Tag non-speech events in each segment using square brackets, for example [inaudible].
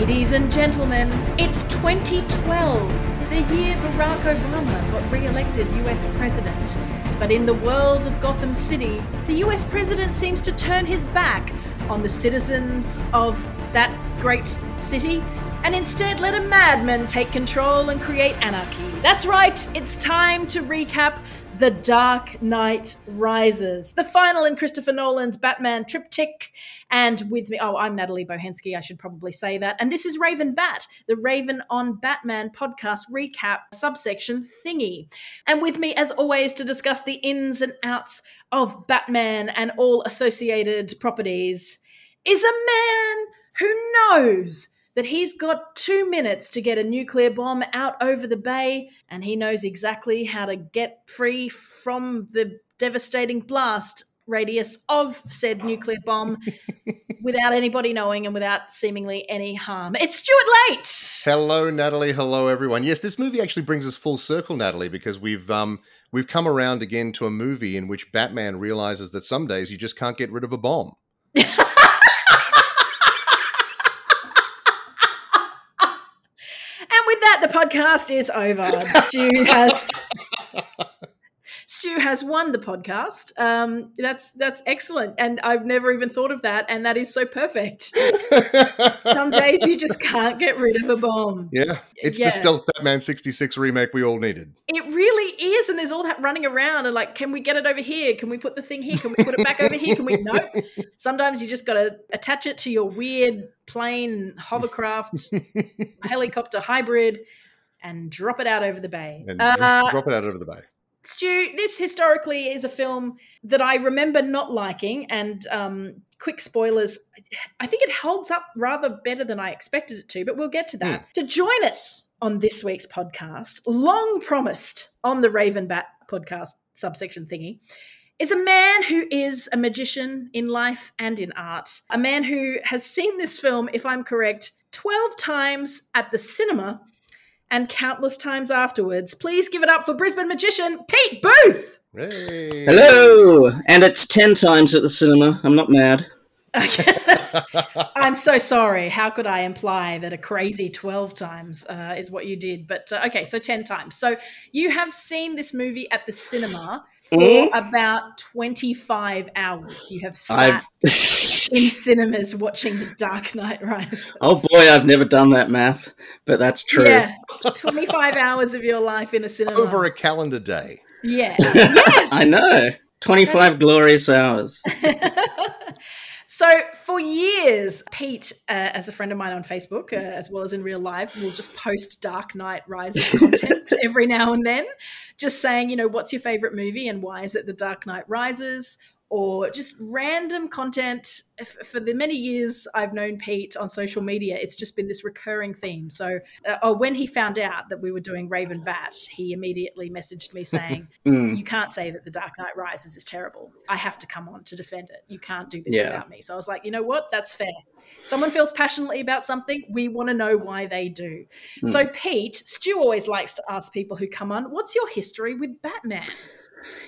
Ladies and gentlemen, it's 2012, the year Barack Obama got re elected US President. But in the world of Gotham City, the US President seems to turn his back on the citizens of that great city and instead let a madman take control and create anarchy. That's right, it's time to recap The Dark Knight Rises, the final in Christopher Nolan's Batman triptych. And with me, oh, I'm Natalie Bohensky, I should probably say that. And this is Raven Bat, the Raven on Batman podcast recap subsection thingy. And with me, as always, to discuss the ins and outs of Batman and all associated properties is a man who knows that he's got two minutes to get a nuclear bomb out over the bay, and he knows exactly how to get free from the devastating blast radius of said nuclear bomb [laughs] without anybody knowing and without seemingly any harm. It's Stuart Late. Hello, Natalie. Hello, everyone. Yes, this movie actually brings us full circle, Natalie, because we've um we've come around again to a movie in which Batman realizes that some days you just can't get rid of a bomb. [laughs] And with that, the podcast is over. Stu has Stu has won the podcast. Um, that's that's excellent, and I've never even thought of that, and that is so perfect. [laughs] Some days you just can't get rid of a bomb. Yeah, it's Yeah. the Stealth Batman 66 remake we all needed. It really is, and there's all that running around, and like, can we get it over here? Can we put the thing here? Can we put it back over here? Can we? [laughs] No. Sometimes you just got to attach it to your weird plane hovercraft [laughs] helicopter hybrid and drop it out over the bay. And Uh, drop it out over the bay. Stu, this historically is a film that I remember not liking, and um, quick spoilers, I think it holds up rather better than I expected it to, but we'll get to that. To join us on this week's podcast, long promised on the Raven Bat podcast subsection thingy, is a man who is a magician in life and in art. A man who has seen this film, if I'm correct, 12 times at the cinema and countless times afterwards. Please give it up for Brisbane magician Pete Booth. Hey. Hello, and it's ten times at the cinema. I'm not mad. [laughs] I'm so sorry. How could I imply that a crazy 12 times uh, is what you did? But uh, okay, so 10 times. So you have seen this movie at the cinema for Mhm. about 25 hours. You have I've sat [laughs] in cinemas watching The Dark Knight Rises. oh boy, I've never done that math, but that's true. Yeah, 25 hours of your life in a cinema. Over a calendar day. yeah. [laughs] Yes. I know. Twenty-five glorious hours. [laughs] so for years, Pete, uh, as a friend of mine on Facebook, uh, as well as in real life, will just post Dark Knight Rises [laughs] content every now and then, just saying, you know, what's your favorite movie and why is it The Dark Knight Rises? Or just random content. For the many years I've known Pete on social media, it's just been this recurring theme. So, uh, oh, when he found out that we were doing Raven Bat, he immediately messaged me saying, [laughs] Mm. you can't say that the Dark Knight Rises is terrible. I have to come on to defend it. You can't do this Yeah. without me. So I was like, you know what? That's fair. Someone feels passionately about something. We want to know why they do. Hmm. So Pete, Stu always likes to ask people who come on, what's your history with Batman?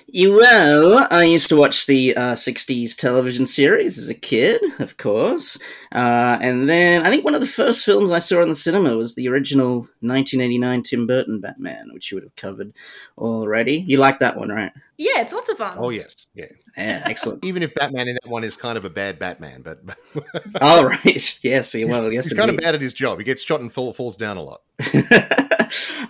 You well, I used to watch the uh, '60s television series as a kid, of course, uh, and then I think one of the first films I saw in the cinema was the original 1989 Tim Burton Batman, which you would have covered already. You like that one, right? Yeah, it's lots of fun. Oh, yes. Yeah. Yeah, excellent. Even if Batman in that one is kind of a bad Batman, but [laughs] All right. Yes. well, yes. he's kind of bad at his job. He gets shot and fall, falls down a lot. [laughs]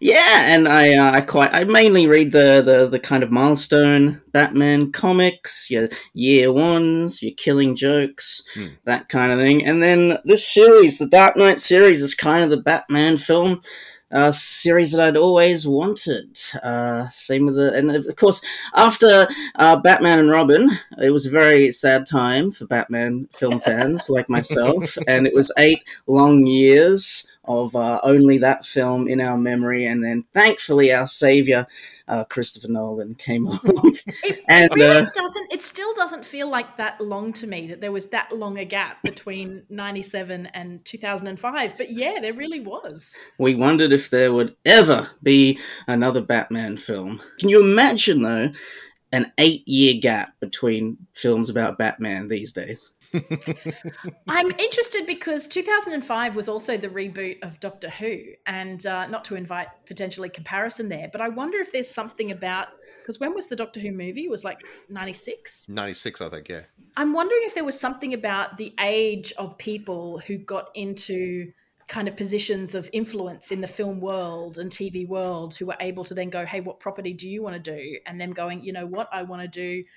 yeah, and I uh, I quite I mainly read the, the the kind of milestone Batman comics, your year ones, your Killing Jokes, Hmm. that kind of thing, and then this series, the Dark Knight series, is kind of the Batman film. Uh, series that I'd always wanted. Uh, same with the, and of course, after uh, Batman and Robin, it was a very sad time for Batman film fans like myself, and it was eight long years of uh, only that film in our memory, and then thankfully our savior, uh, Christopher Nolan, came [laughs] along, It and really uh, doesn't, it still doesn't feel like that long to me that there was that long a gap between 97 and 2005. But yeah, there really was. we wondered if there would ever be another Batman film. Can you imagine though? an eight year gap between films about Batman these days. I'm interested because 2005 was also the reboot of Doctor Who, and uh, not to invite potentially comparison there, but I wonder if there's something about because when was the Doctor Who movie? It was like 96? 96, I think, yeah. I'm wondering if there was something about the age of people who got into kind of positions of influence in the film world and TV world who were able to then go, hey, what property do you want to do? And them going, you know what, I want to do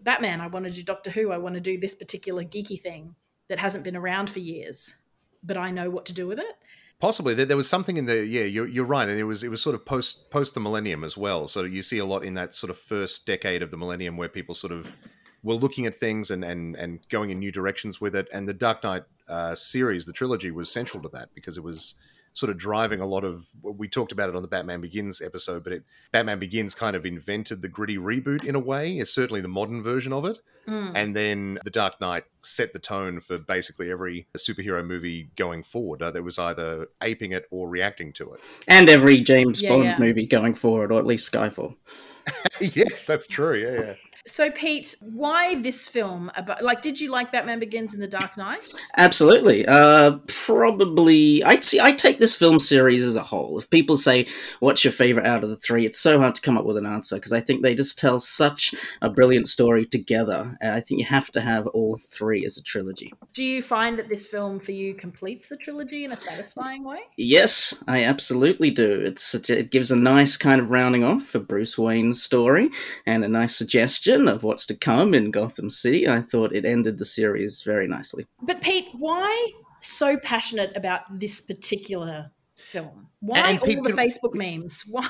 Batman, I want to do Doctor Who, I want to do this particular geeky thing that hasn't been around for years, but I know what to do with it. Possibly there, was something in the yeah you're, you're right and it was it was sort of post post the millennium as well so you see a lot in that sort of first decade of the millennium where people sort of were looking at things and and and going in new directions with it and the Dark Knight uh, series the trilogy was central to that because it was sort of driving a lot of we talked about it on the Batman Begins episode, but it Batman Begins kind of invented the gritty reboot in a way. It's certainly the modern version of it. Mm. And then The Dark Knight set the tone for basically every superhero movie going forward. Uh, that was either aping it or reacting to it. And every James yeah, Bond yeah. movie going forward, or at least Skyfall. [laughs] yes, that's true. Yeah, yeah. So, Pete, why this film? About like, did you like Batman Begins and The Dark Knight? Absolutely. Uh, probably, I'd see. I take this film series as a whole. If people say, "What's your favorite out of the three? It's so hard to come up with an answer because I think they just tell such a brilliant story together. I think you have to have all three as a trilogy. Do you find that this film for you completes the trilogy in a satisfying way? Yes, I absolutely do. It's it gives a nice kind of rounding off for Bruce Wayne's story and a nice suggestion of what's to come in Gotham City. I thought it ended the series very nicely. But Pete, why so passionate about this particular film? Why and all Pete, the Facebook memes? [laughs] Why?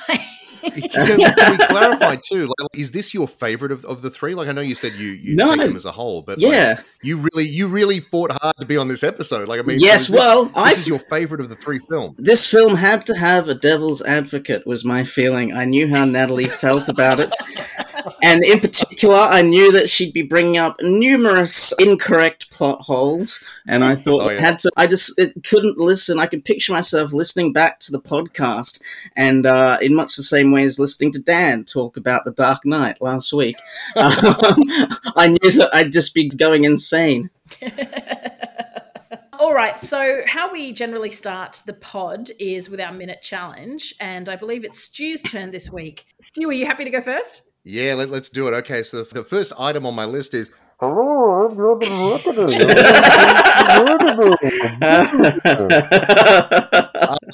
can, can, we clarify too? Like, is this your favorite of, of the three? Like, I know you said you you no, take them as a whole, but yeah, like, you really you really fought hard to be on this episode. Like, I mean, yes, so well, this, this is your favorite of the three films. This film had to have a devil's advocate. Was my feeling. I knew how Natalie felt about it, and in particular, I knew that she'd be bringing up numerous incorrect plot holes, and I thought oh, yes. had to. I just couldn't listen. I could picture myself listening back to the podcast, and uh, in much the same way as listening to Dan talk about the Dark Knight last week, [laughs] um, [laughs] I knew that I'd just be going insane. [laughs] All right, so how we generally start the pod is with our minute challenge, and I believe it's Stu's turn this week. Stu, are you happy to go first? Yeah, let, us do it. Okay, so the, the first item on my list is Hello, I'm your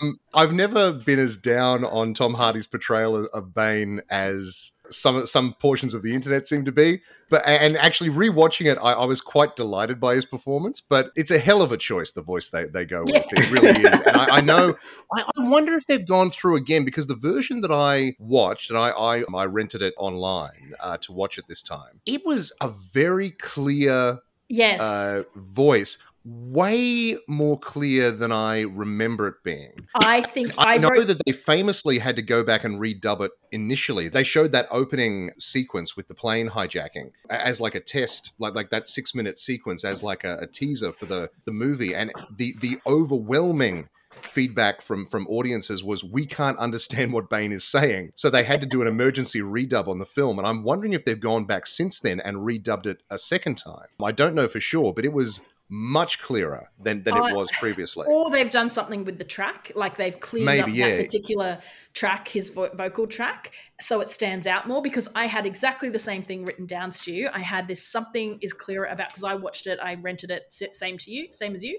um, I've never been as down on Tom Hardy's portrayal of Bane as some some portions of the internet seem to be. But and actually rewatching it, I, I, was quite delighted by his performance. But it's a hell of a choice, the voice they, they go with. It really is. And I, I know. I, I, wonder if they've gone through again because the version that I watched and I I, I rented it online uh, to watch it this time. It was a very clear yes uh, voice way more clear than I remember it being. I think I, I know wrote- that they famously had to go back and redub it initially. They showed that opening sequence with the plane hijacking as like a test, like like that six minute sequence as like a, a teaser for the the movie, and the the overwhelming feedback from from audiences was we can't understand what Bane is saying. So they had to do an emergency redub on the film and I'm wondering if they've gone back since then and redubbed it a second time. I don't know for sure, but it was much clearer than, than uh, it was previously. Or they've done something with the track, like they've cleared Maybe, up yeah. that particular track, his vo- vocal track, so it stands out more. Because I had exactly the same thing written down, Stu. I had this something is clearer about because I watched it, I rented it, same to you, same as you.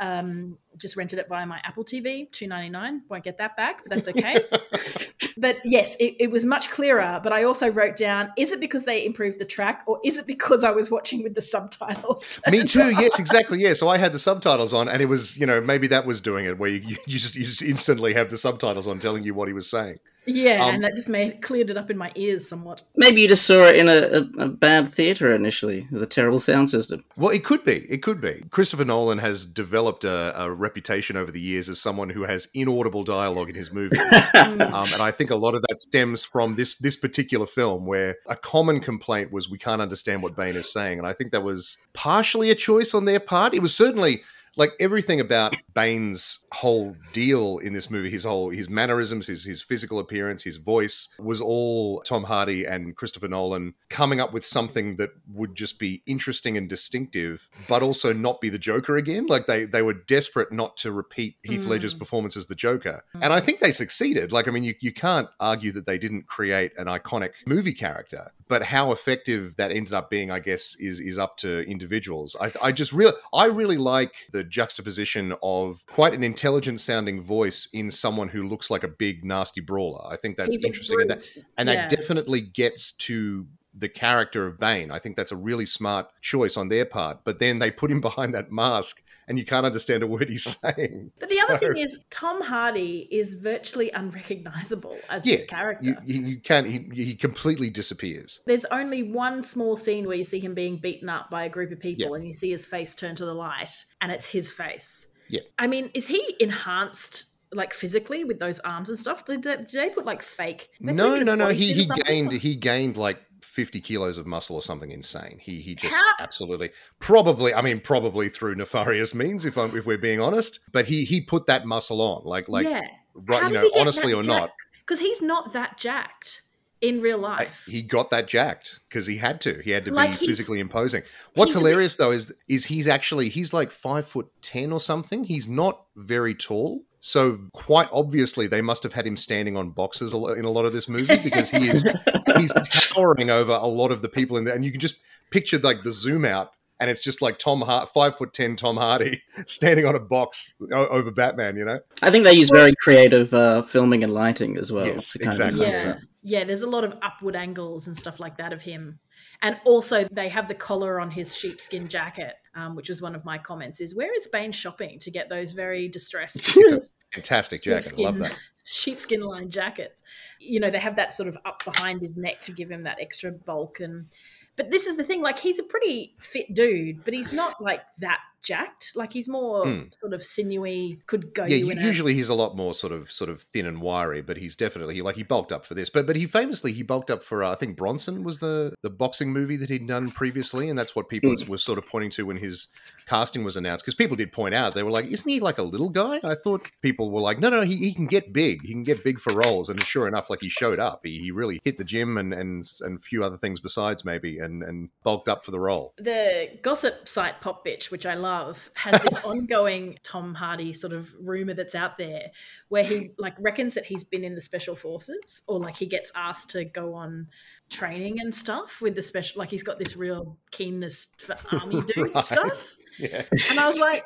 Um, just rented it via my Apple TV, two ninety nine. Won't get that back, but that's [laughs] okay. but yes, it, it, was much clearer. But I also wrote down: is it because they improved the track, or is it because I was watching with the subtitles? Me [laughs] too. yes, exactly. Yeah. So I had the subtitles on, and it was you know maybe that was doing it, where you, you just you just instantly have the subtitles on telling you what he was saying. Yeah, um, and that just made cleared it up in my ears somewhat. Maybe you just saw it in a, a, a bad theater initially with a terrible sound system. Well, it could be. It could be. Christopher Nolan has developed a, a reputation over the years as someone who has inaudible dialogue in his movies, [laughs] um, and I think a lot of that stems from this this particular film, where a common complaint was we can't understand what Bane is saying, and I think that was partially a choice on their part. It was certainly like everything about Bane's whole deal in this movie, his whole his mannerisms, his his physical appearance, his voice was all Tom Hardy and Christopher Nolan coming up with something that would just be interesting and distinctive, but also not be the Joker again. Like they they were desperate not to repeat Heath Ledger's Mm. performance as the Joker, and I think they succeeded. Like I mean, you you can't argue that they didn't create an iconic movie character, but how effective that ended up being, I guess, is is up to individuals. I, I just really, I really like the juxtaposition of quite an intelligent sounding voice in someone who looks like a big nasty brawler. I think that's He's interesting, and that and Yeah. that definitely gets to the character of Bane. I think that's a really smart choice on their part. But then they put him behind that mask, and you can't understand a word he's saying. But the other thing is, Tom Hardy is virtually unrecognizable as Yeah, this character. you, you, can't. He, he completely disappears. There's only one small scene where you see him being beaten up by a group of people Yeah. and you see his face turn to the light and it's his face. Yeah. I mean, is he enhanced like physically with those arms and stuff? Did they, did they put like fake? No, put him in no, no. He he gained he gained like fifty kilos of muscle or something insane. He he just How- absolutely probably. I mean, probably through nefarious means, if I'm if we're being honest. But he he put that muscle on, like like yeah. right, you know, honestly or not. Because he's not that jacked in real life. he got that jacked because he had to. He had to Like, be physically imposing. What's a bit- hilarious though is is he's actually he's like five foot ten or something. He's not very tall. So quite obviously they must have had him standing on boxes in a lot of this movie because he is [laughs] he's towering over a lot of the people in there, and you can just picture like the zoom out. And it's just like Tom Hart, five foot ten Tom Hardy, [laughs] standing on a box over Batman. You know, I think they use very creative uh, filming and lighting as well. Yes, to kind of exactly. yeah yeah there's a lot of upward angles and stuff like that of him and also they have the collar on his sheepskin jacket um, which was one of my comments is where is bane shopping to get those very distressed [laughs] fantastic jacket. I love sheepskin- that. sheepskin lined jackets you know they have that sort of up behind his neck to give him that extra bulk and but this is the thing like he's a pretty fit dude but he's not like that jacked like he's more Hmm. sort of sinewy could go yeah, you a usually he's a lot more sort of sort of thin and wiry, but he's definitely like he bulked up for this. But but he famously he bulked up for uh, I think Bronson was the the boxing movie that he'd done previously, and that's what people Mm. were sort of pointing to when his casting was announced. Because people did point out they were like, "Isn't he like a little guy?" I thought people were like, "No, no, he, he can get big. He can get big for roles." And sure enough, like he showed up. He, he really hit the gym and and and a few other things besides maybe, and and bulked up for the role. the gossip site Popbitch, which I love, has this [laughs] ongoing Tom Hardy sort of rumor that's out there where he like reckons that he's been in the special forces or like he gets asked to go on training and stuff with the special like he's got this real keenness for [laughs] army dude Right. stuff. Yeah. And I was like,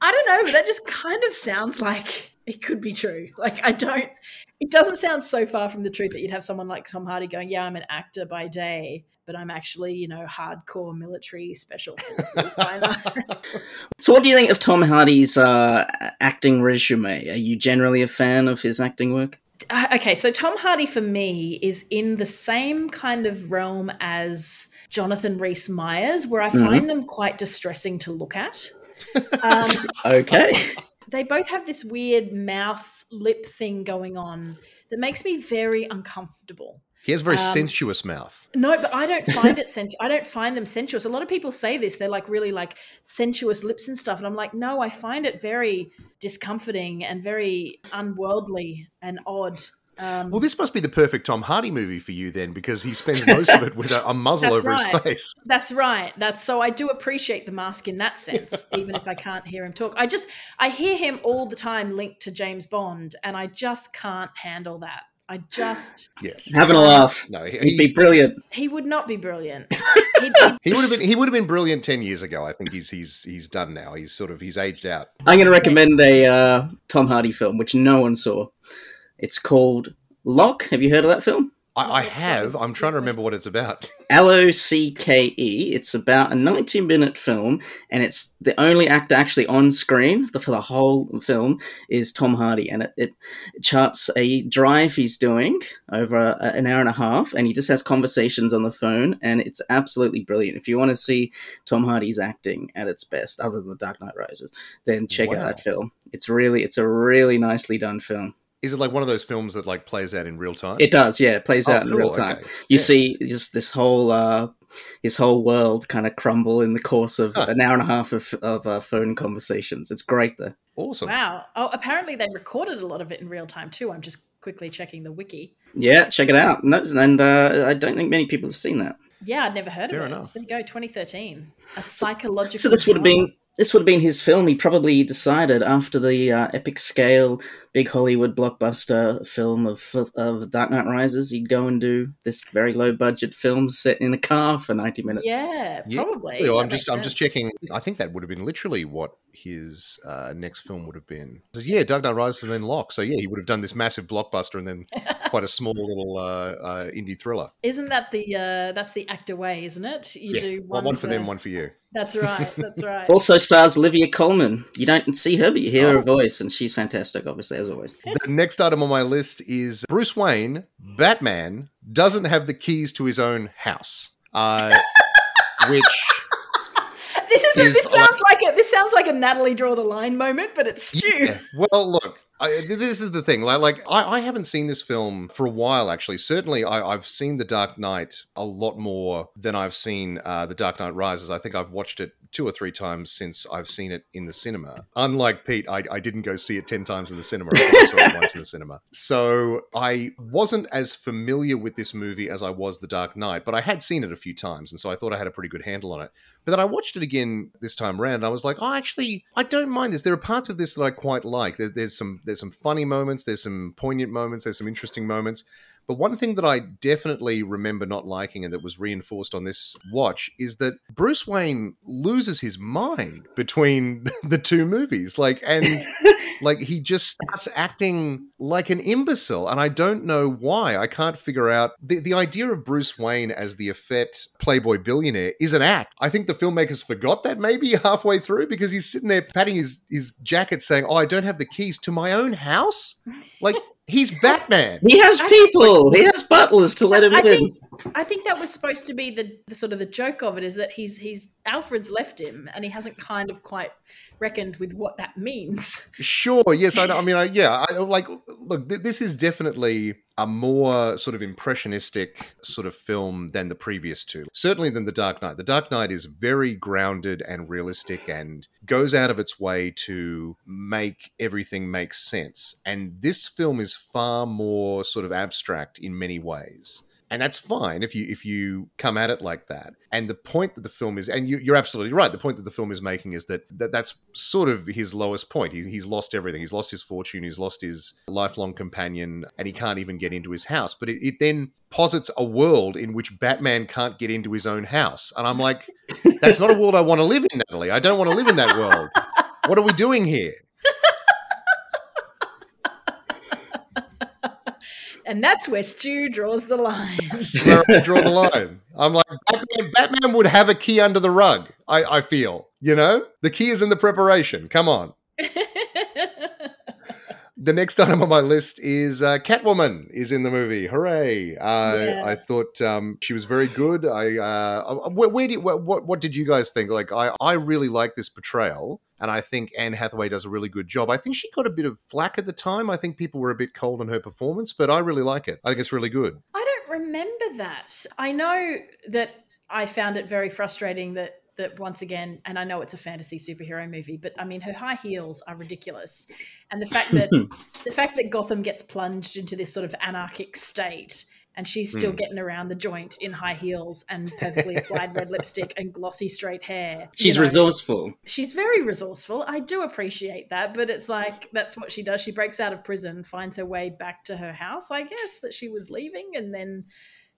I don't know, but that just kind of sounds like it could be true. Like I don't it doesn't sound so far from the truth that you'd have someone like Tom Hardy going, Yeah, I'm an actor by day, but I'm actually, you know, hardcore military special forces by [laughs] night. So, what do you think of Tom Hardy's uh, acting resume? Are you generally a fan of his acting work? Uh, okay, so Tom Hardy for me is in the same kind of realm as Jonathan Rhys Myers, where I find them quite distressing to look at. [laughs] Um, Okay. they both have this weird mouth lip thing going on that makes me very uncomfortable. He has a very Um, sensuous mouth. No, but I don't find [laughs] it sen- I don't find them sensuous. A lot of people say this. They're like really like sensuous lips and stuff. And I'm like, no, I find it very discomforting and very unworldly and odd. Um, Well, this must be the perfect Tom Hardy movie for you then, because he spends most of it with a, a muzzle over his face. That's right. That's so I do appreciate the mask in that sense, [laughs] even if I can't hear him talk. I just I hear him all the time linked to James Bond, and I just can't handle that. I just Yes. Having a laugh. No, he, He'd be brilliant. he would not be brilliant. [laughs] He'd be, he would have been he would have been brilliant ten years ago. I think he's he's he's done now. He's sort of he's aged out. I'm going to recommend a uh, Tom Hardy film, which no one saw. It's called Locke. Have you heard of that film? I, I have. I'm trying to remember what it's about. L O C K E. It's about a 90 minute film, and it's the only actor actually on screen for the whole film is Tom Hardy, and it, it charts a drive he's doing over a, an hour and a half, and he just has conversations on the phone, and it's absolutely brilliant. If you want to see Tom Hardy's acting at its best, other than The Dark Knight Rises, then check Wow. out that film. It's really, it's a really nicely done film. Is it like one of those films that like plays out in real time? It does, yeah. It plays Oh, out in real time. okay. You Yeah. see just this whole uh, his whole world kind of crumble in the course of Huh. an hour and a half of, of uh, phone conversations. It's great though. Awesome. Wow. Oh, apparently they recorded a lot of it in real time too. I'm just quickly checking the wiki. Yeah, check it out. No, and uh, I don't think many people have seen that. Yeah, I'd never heard Fair of it. enough. So there you go, 2013. A psychological. So this would have been this would have been his film. He probably decided after the uh, epic scale, big Hollywood blockbuster film of of Dark Knight Rises, he'd go and do this very low budget film set in a car for ninety minutes. Yeah, Yeah. probably. Well, I'm just makes I'm just checking. I think that would have been literally what his uh, next film would have been. Yeah, Dark Knight Rises and then Locke. So yeah, he would have done this massive blockbuster and then [laughs] quite a small little uh, uh, indie thriller. Isn't that the uh that's the actor way, isn't it? You yeah, do one, one, one for them, one for you. That's right. That's right. Also stars Olivia Colman. You don't see her, but you hear Oh. her voice, and she's fantastic, obviously as always. The next item on my list is Bruce Wayne, Batman, doesn't have the keys to his own house. Uh, [laughs] which this is a, is this sounds like a this sounds like a Natalie draw the line moment, but it's Stu. Yeah. Well, look, I, this is the thing. Like, like I, I haven't seen this film for a while. Actually, certainly, I, I've seen The Dark Knight a lot more than I've seen uh, The Dark Knight Rises. I think I've watched it two or three times since I've seen it in the cinema. Unlike Pete, I, I didn't go see it ten times in the cinema. I saw it once in the cinema. So I wasn't as familiar with this movie as I was The Dark Knight, but I had seen it a few times, and so I thought I had a pretty good handle on it. But then I watched it again this time around. And I was like, oh, actually, I don't mind this. There are parts of this that I quite like. There, there's some there's some funny moments. There's some poignant moments. There's some interesting moments. But one thing that I definitely remember not liking and that was reinforced on this watch is that Bruce Wayne loses his mind between [laughs] the two movies. Like, and [laughs] like he just starts acting like an imbecile. And I don't know why. I can't figure out the, the idea of Bruce Wayne as the effete playboy billionaire is an act. I think the filmmakers forgot that maybe [laughs] halfway through because he's sitting there patting his, his jacket saying, Oh, I don't have the keys to my own house. Like, he's Batman. He has people. he has butlers to let him I in. think I think that was supposed to be the, the sort of the joke of it is that he's he's Alfred's left him and he hasn't kind of quite reckoned with what that means. Sure. Yes. I, I mean, I, yeah. I, like, look, th- this is definitely a more sort of impressionistic sort of film than the previous two. Certainly than The Dark Knight. The Dark Knight is very grounded and realistic and goes out of its way to make everything make sense. And this film is far more sort of abstract in many ways. And that's fine if you if you come at it like that. And the point that the film is, and you, you're absolutely right. The point that the film is making is that, that that's sort of his lowest point. He, he's lost everything. He's lost his fortune. He's lost his lifelong companion, and he can't even get into his house. But it, it then posits a world in which Batman can't get into his own house, and I'm like, that's not a world I want to live in, Natalie. I don't want to live in that world. What are we doing here? And that's where Stu draws the line. [laughs] Where draw the line. I'm like, Batman, Batman would have a key under the rug. I, I feel, you know, the key is in the preparation. Come on. [laughs] The next item on my list is uh, Catwoman is in the movie. Hooray! Uh, Yeah. I thought um, she was very good. I uh, where, where do you, what, what what did you guys think? Like, I I really like this portrayal, and I think Anne Hathaway does a really good job. I think she got a bit of flack at the time. I think people were a bit cold on her performance, but I really like it. I think it's really good. I don't remember that. I know that I found it very frustrating that that once again, and I know it's a fantasy superhero movie, but I mean her high heels are ridiculous, and the fact that [laughs] the fact that Gotham gets plunged into this sort of anarchic state. And she's still Hmm. getting around the joint in high heels and perfectly [laughs] applied red lipstick and glossy straight hair. She's you know. resourceful. She's very resourceful. I do appreciate that, but it's like that's what she does. She breaks out of prison, finds her way back to her house, I guess, that she was leaving, and then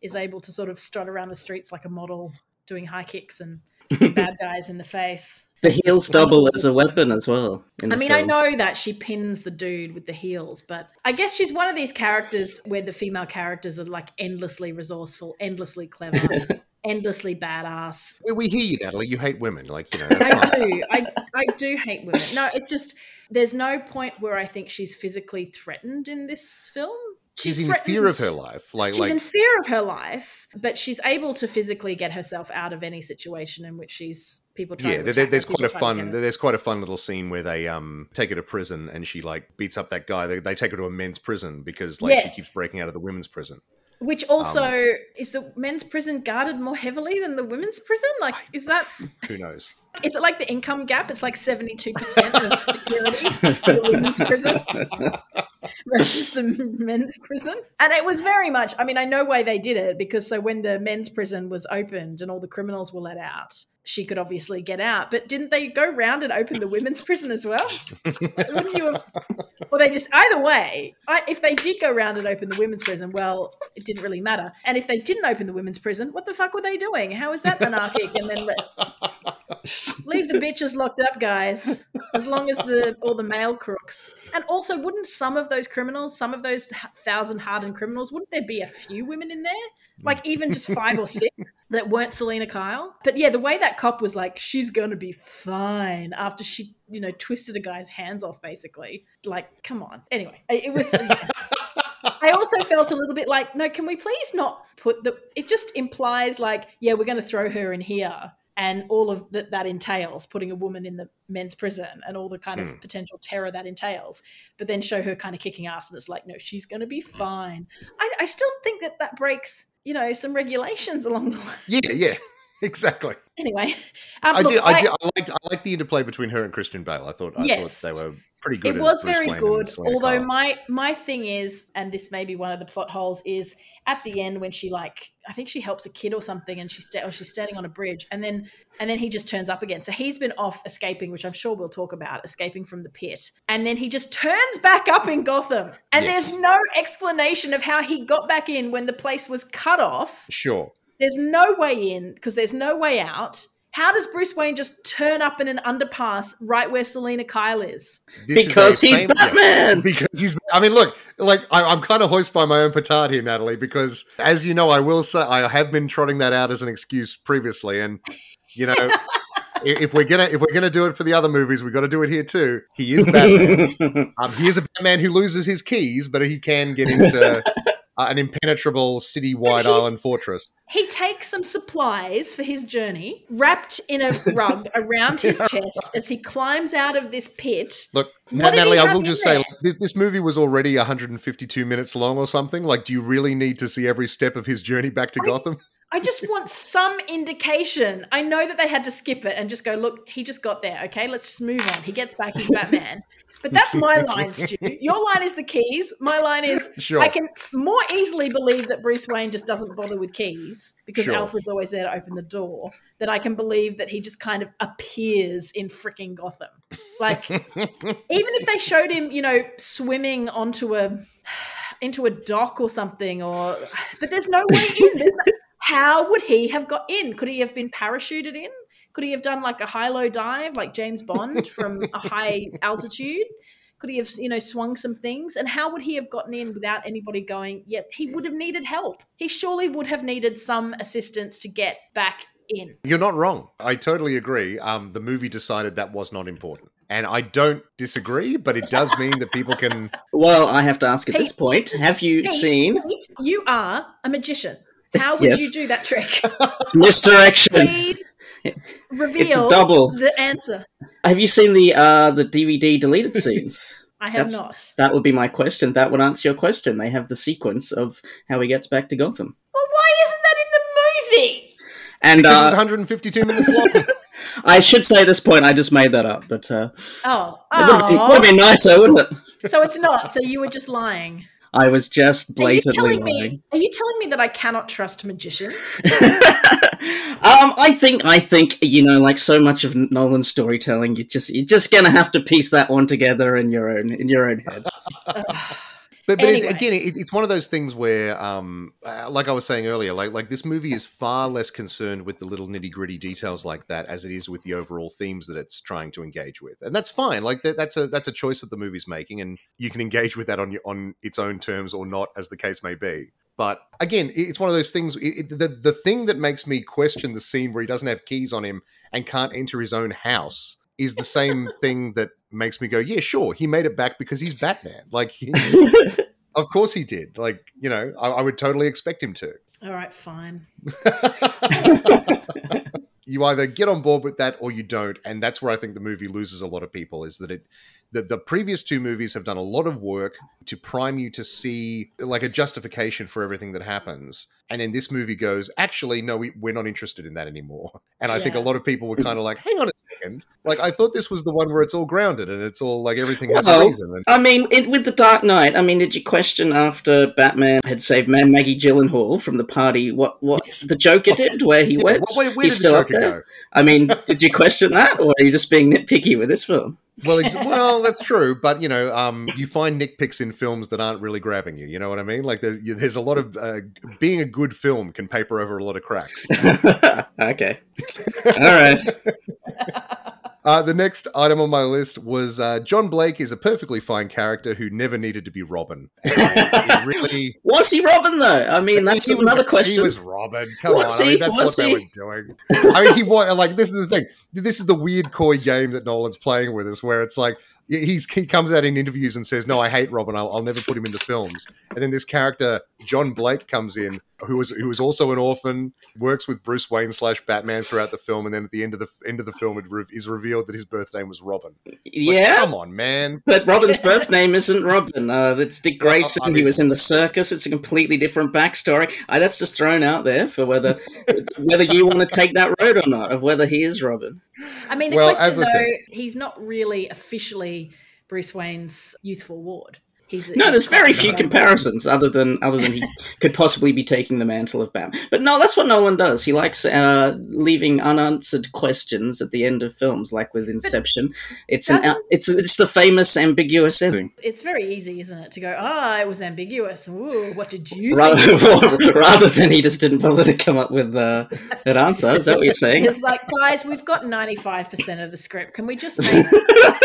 is able to sort of strut around the streets like a model, doing high kicks and bad guys in the face. The heels double as a weapon as well. I the mean, I know that she pins the dude with the heels, but I guess she's one of these characters where the female characters are like endlessly resourceful, endlessly clever, [laughs] endlessly badass, We, we hear you, Natalie. You hate women, like you know. [laughs] I do. I, I do hate women. No, it's just there's no point where I think she's physically threatened in this film. She's in fear of her life. Like She's like in fear of her life, but she's able to physically get herself out of any situation in which she's people yeah, to there, there's quite a fun there's quite a fun little scene where they um take her to prison and she like beats up that guy. They, they take her to a men's prison because like Yes. she keeps breaking out of the women's prison. Which also is the men's prison guarded more heavily than the women's prison? Like, is that [laughs] Who knows? Is it like the income gap? It's like seventy two percent of security for the women's prison versus the men's prison. And it was very much. I mean, I know why they did it because so when the men's prison was opened and all the criminals were let out, she could obviously get out. But didn't they go round and open the women's prison as well? Wouldn't you have? Or they just either way. I, if they did go round and open the women's prison, well, it didn't really matter. And if they didn't open the women's prison, what the fuck were they doing? How is that anarchic? And then leave the bitches locked up, guys. As long as the all the male crooks. And also, wouldn't some of those criminals, some of those thousand hardened criminals, wouldn't there be a few women in there? Like even just five or six that weren't Selina Kyle. But yeah, the way that cop was like, she's gonna be fine after she, you know, twisted a guy's hands off, basically. Like, come on. Anyway, it was. I also felt a little bit like, no, can we please not put the? It just implies like, yeah, we're going to throw her in here, and all of that that entails putting a woman in the men's prison and all the kind of Mm. potential terror that entails. But then show her kind of kicking ass, and it's like, no, she's going to be fine. I, I still think that that breaks, you know, some regulations along the way. [laughs] Yeah, yeah, [laughs] exactly. Anyway, um, I look, did. I, did. I liked. I liked the interplay between her and Christian Bale. I thought. I Yes. thought they were pretty good. it was Bruce very Wayne good although my my thing is and this may be one of the plot holes is at the end when she like i think she helps a kid or something and she's sta- or she's standing on a bridge and then and then he just turns up again so he's been off escaping which i'm sure we'll talk about escaping from the pit and then he just turns back up in gotham and Yes. there's no explanation of how he got back in when the place was cut off sure. There's no way in because there's no way out how does Bruce Wayne just turn up in an underpass right where Selina Kyle is? This because a he's fam- yeah. Batman. [laughs] because he's i mean look like I, i'm kind of hoist by my own petard here natalie because as you know i will say i have been trotting that out as an excuse previously and you know [laughs] if we're gonna if we're gonna do it for the other movies we've got to do it here too he is batman [laughs] um, he is a batman who loses his keys but he can get into uh, an impenetrable city-wide island fortress He takes some supplies for his journey, wrapped in a rug [laughs] around his chest as he climbs out of this pit. Look, What Na- did he Natalie, I will just say, like, this, this movie was already 152 minutes long or something. Like, do you really need to see every step of his journey back to I- Gotham? I just want [laughs] some indication. I know that they had to skip it and just go, look, he just got there. Okay, let's just move on. He gets back, he's [laughs] Batman. But that's my [laughs] line, Stu. Your line is the keys. My line is Sure. I can more easily believe that Bruce Wayne just doesn't bother with keys because Sure. Alfred's always there to open the door. Than I can believe that he just kind of appears in freaking Gotham. Like [laughs] even if they showed him, you know, swimming onto a into a dock or something, or but there's no way in. There's no, how would he have got in? Could he have been parachuted in? Could he have done like a high-low dive, like James Bond [laughs] from a high altitude? Could he have, you know, swung some things? And how would he have gotten in without anybody going? Yet he would have needed help. He surely would have needed some assistance to get back in. You're not wrong. I totally agree. Um, the movie decided that was not important. And I don't disagree, but it does mean that people can. [laughs] well, I have to ask at Hey, this point: Have you Hey, seen Pete, You are a magician. How would [laughs] Yes. you do that trick? misdirection? Please [laughs] reveal double. the answer. Have you seen the uh, the DVD deleted [laughs] scenes? I have That's- not. That would be my question. That would answer your question. They have the sequence of how he gets back to Gotham, Well, why isn't that in the movie? and This was uh, 152 minutes long. [laughs] I should say at this point I just made that up, but uh, Oh, it would have been, oh. would have been nicer, wouldn't it? so it's not. So you were just lying. I was just blatantly telling lying. me? Are you telling me that I cannot trust magicians? [laughs] um, I think I think you know, like so much of Nolan's storytelling, you just you're just gonna have to piece that one together in your own in your own head. [sighs] But, but Anyway. it's, again, it, it's one of those things where, um, uh, like I was saying earlier, like like this movie is far less concerned with the little nitty gritty details like that as it is with the overall themes that it's trying to engage with, and that's fine. Like that, that's a that's a choice that the movie's making, and you can engage with that on your on its own terms or not, as the case may be. But again, it's one of those things. It, it- the the thing that makes me question the scene where he doesn't have keys on him and can't enter his own house is the same thing that makes me go, yeah, sure, he made it back because he's Batman. Like, [laughs] he's, of course he did. Like, you know, I, I would totally expect him to. All right, fine. [laughs] you either get on board with that or you don't, and that's where I think the movie loses a lot of people. Is that it the, the previous two movies have done a lot of work to prime you to see like a justification for everything that happens. And then this movie goes, actually, no, we, we're not interested in that anymore. And I think a lot of people were kind of like, hang on a second. Like, I thought this was the one where it's all grounded and it's all like everything has Well, a reason. And, I mean, it, with the Dark Knight, I mean, did you question after Batman had saved Ma- Maggie Gyllenhaal from the party what what Yes. the Joker did, where he Yeah, went? wh- where, where He's still up there. go? I mean, did you question that, or are you just being nitpicky with this film? Well, ex- well, that's true, but you know, um, you find nitpicks in films that aren't really grabbing you. You know what I mean? Like, there's, there's a lot of uh, being a good film can paper over a lot of cracks. [laughs] okay, all right. Uh, the next item on my list was uh, John Blake is a perfectly fine character who never needed to be Robin. [laughs] Really, Was he Robin though? I mean, that's was- another question. He was Robin. Come Was on, I he? mean, that's Was what he? they were doing. I mean, he was like this is the thing. This is the weird coy game that Nolan's playing with us, where it's like he's he comes out in interviews and says, "No, I hate Robin. I'll, I'll never put him into films." And then this character John Blake comes in, who was who was also an orphan, works with Bruce Wayne slash Batman throughout the film, and then at the end of the end of the film, it re- is revealed that his birth name was Robin. Like, yeah, come on, man. But Robin's birth name isn't Robin. Uh, that's Dick Well, I- Grayson. I he was in the circus. It's a completely different backstory. Uh, that's just thrown out there for whether [laughs] whether you want to take that road or not, of whether he is Robin. I mean, the Well, question as I though, said- he's not really officially Bruce Wayne's youthful ward. He's No, he's there's very few comparisons other than other than he [laughs] could possibly be taking the mantle of Batman. But no, that's what Nolan does. He likes uh, leaving unanswered questions at the end of films, like with Inception. It's an doesn't- it's it's the famous ambiguous ending. It's very easy, isn't it, to go, ah, it was ambiguous. Ooh, what did you Rather, think? [laughs] rather than he just didn't bother to come up with uh, an answer. Is that what you're saying? It's like, guys, we've got 95% of the script. Can we just make. [laughs]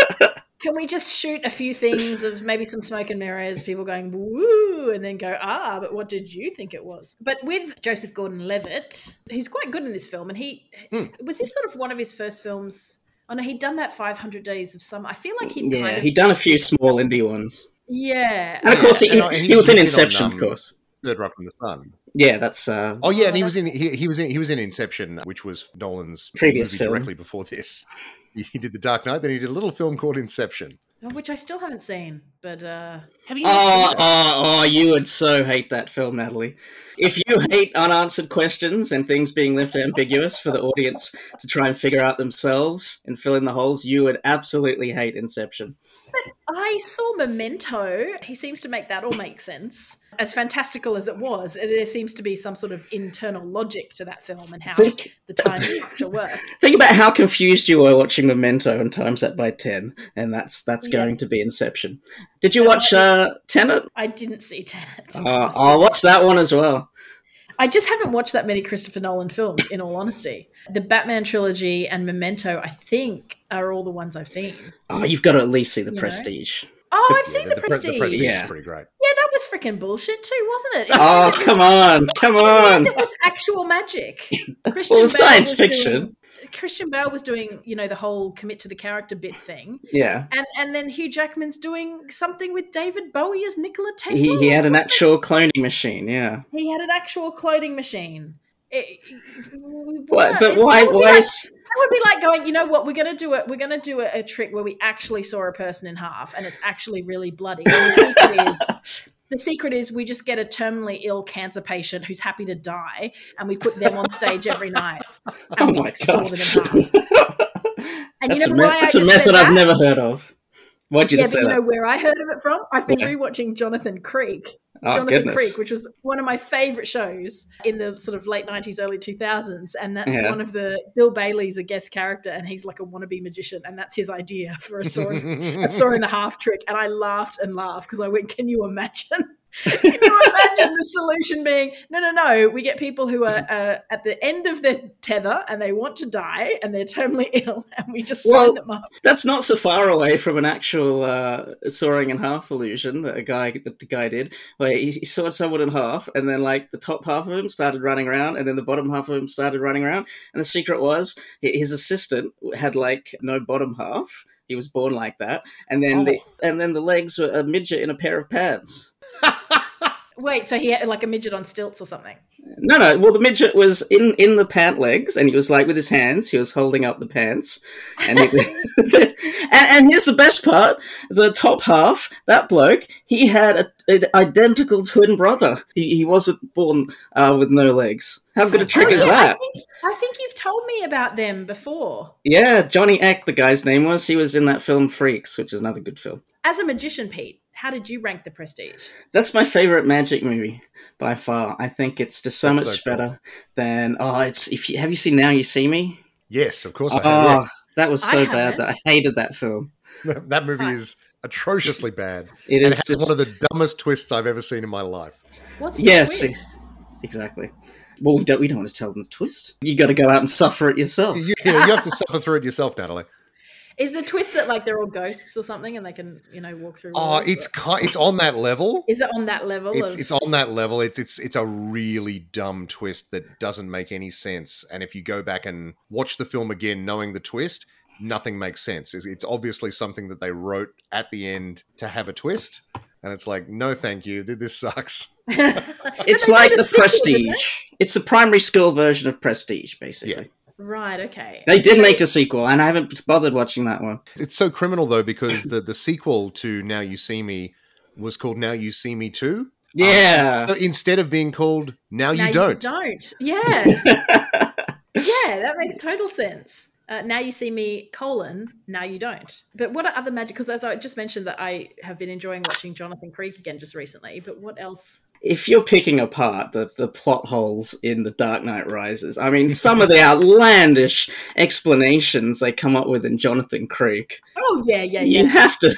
Can we just shoot a few things of maybe some smoke and mirrors, people going woo, and then go ah, but what did you think it was? But with Joseph Gordon-Levitt, he's quite good in this film, and he Hmm. was this sort of one of his first films. Oh no, he'd done that 500 Days of Summer. I feel like he'd Yeah, kind of, he'd done a few small indie ones. yeah, And of course, he, and- and he, he- was in he did on, Inception, of um, course. Third Rock from the Sun. Yeah, that's. Uh, Oh yeah, and he was in he, he was in he was in Inception, which was Nolan's Previous movie film. directly before this. He, he did The Dark Knight, then he did a little film called Inception. Oh, which I still haven't seen, but uh, Have you? oh, oh, oh, you would so hate that film, Natalie. If you hate unanswered questions and things being left ambiguous for the audience to try and figure out themselves and fill in the holes, you would absolutely hate Inception. I saw Memento. He seems to make that all make sense. As fantastical as it was, there seems to be some sort of internal logic to that film and how Think, the time structure worked. think about how confused you were watching Memento and times that by ten, and that's that's Yeah. going to be Inception. Did you watch I- uh, Tenet? I didn't see Tenet. Uh, I'll watch that one as well. I just haven't watched that many Christopher Nolan films, in all honesty. The Batman trilogy and Memento, I think, are all the ones I've seen. Oh, you've got to at least see the You know? Prestige. Oh, I've Yeah, seen the, pre- Prestige. Prestige Yeah. is pretty great. Yeah, that was freaking bullshit too, wasn't it? Oh, come on, come on. It was actual magic. [laughs] Christian Well, it's Bale science was doing- fiction. Christian Bale was doing, you know, the whole commit to the character bit thing, Yeah. and and then Hugh Jackman's doing something with David Bowie as Nikola Tesla. He, he had an actual cloning machine, yeah. He had an actual cloning machine. It- What, but why? that would be Why like- is That would be like going, you know what? We're gonna do it. We're gonna do a, a trick where we actually saw a person in half, and it's actually really bloody. And the secret is, [laughs] the secret is, we just get a terminally ill cancer patient who's happy to die, and we put them on stage every night, [laughs] oh and Oh we my saw god! them. [laughs] And that's you a, me- why that's a just said method I've that? never heard of. Why'd you yeah, but you that? know where I heard of it from? I've been Yeah. rewatching Jonathan Creek. oh Jonathan goodness! Creek, which was one of my favorite shows in the sort of late nineties, early two thousands, and that's Yeah. one of the Bill Bailey's a guest character, and he's like a wannabe magician, and that's his idea for a saw, a [laughs] saw and a half trick. And I laughed and laughed because I went, "Can you imagine? Can you imagine the solution being no, no, no? We get people who are uh, at the end of their tether and they want to die and they're terminally [laughs] ill, and we just Well, sign them up. That's not so far away from an actual uh, sawing in half illusion that a guy that the guy did, where he, he sawed someone in half, and then like the top half of him started running around, and then the bottom half of him started running around, and the secret was his assistant had like no bottom half. He was born like that, and then the and then the legs were a midget in a pair of pants. Wait, so he had like a midget on stilts or something? No, no. Well, the midget was in in the pant legs, and he was like with his hands. He was holding up the pants, and, he, [laughs] and, and here's the best part: the top half, that bloke, he had a, an identical twin brother. He, he wasn't born uh, with no legs. How good a trick Oh, is yeah, that? I think, I think you've told me about them before. Yeah, Johnny Eck, the guy's name was. He was in that film Freaks, which is another good film. As a magician, Pete, how did you rank The Prestige? That's my favorite magic movie by far. I think it's just so That's much so cool. better than oh, it's if you have you seen Now You See Me? Yes, of course I Oh, have. that was I so bad haven't. that I hated that film. that movie is atrociously bad. it is it has just one of the dumbest twists I've ever seen in my life. What's yes, twist? exactly. Well, we don't we don't want to tell them the twist. You got to go out and suffer it yourself. [laughs] You, you have to suffer through it yourself, Natalie. Is the twist that like they're all ghosts or something and they can, you know, walk through? Oh, walls, it's or- it's on that level. Is it on that level? It's of, it's on that level. It's it's it's a really dumb twist that doesn't make any sense. And if you go back and watch the film again, knowing the twist, nothing makes sense. It's, it's obviously something that they wrote at the end to have a twist, and it's like, no, thank you. This sucks. [laughs] It's like the sequel, didn't? Prestige. It's the primary school version of Prestige, basically. Yeah. Right. Okay. They did make a sequel, and I haven't bothered watching that one. It's so criminal though because the the sequel to Now You See Me was called Now You See Me Too. Yeah. So instead of being called Now You Now Don't. don't. Yeah. [laughs] yeah. That makes total sense. Uh, now you see me colon. Now you don't. But what are other magic? Because as I just mentioned, that I have been enjoying watching Jonathan Creek again just recently. But what else? If you're picking apart the, the plot holes in The Dark Knight Rises, I mean, some of the outlandish explanations they come up with in Jonathan Creek, Oh yeah, yeah, yeah. you have to,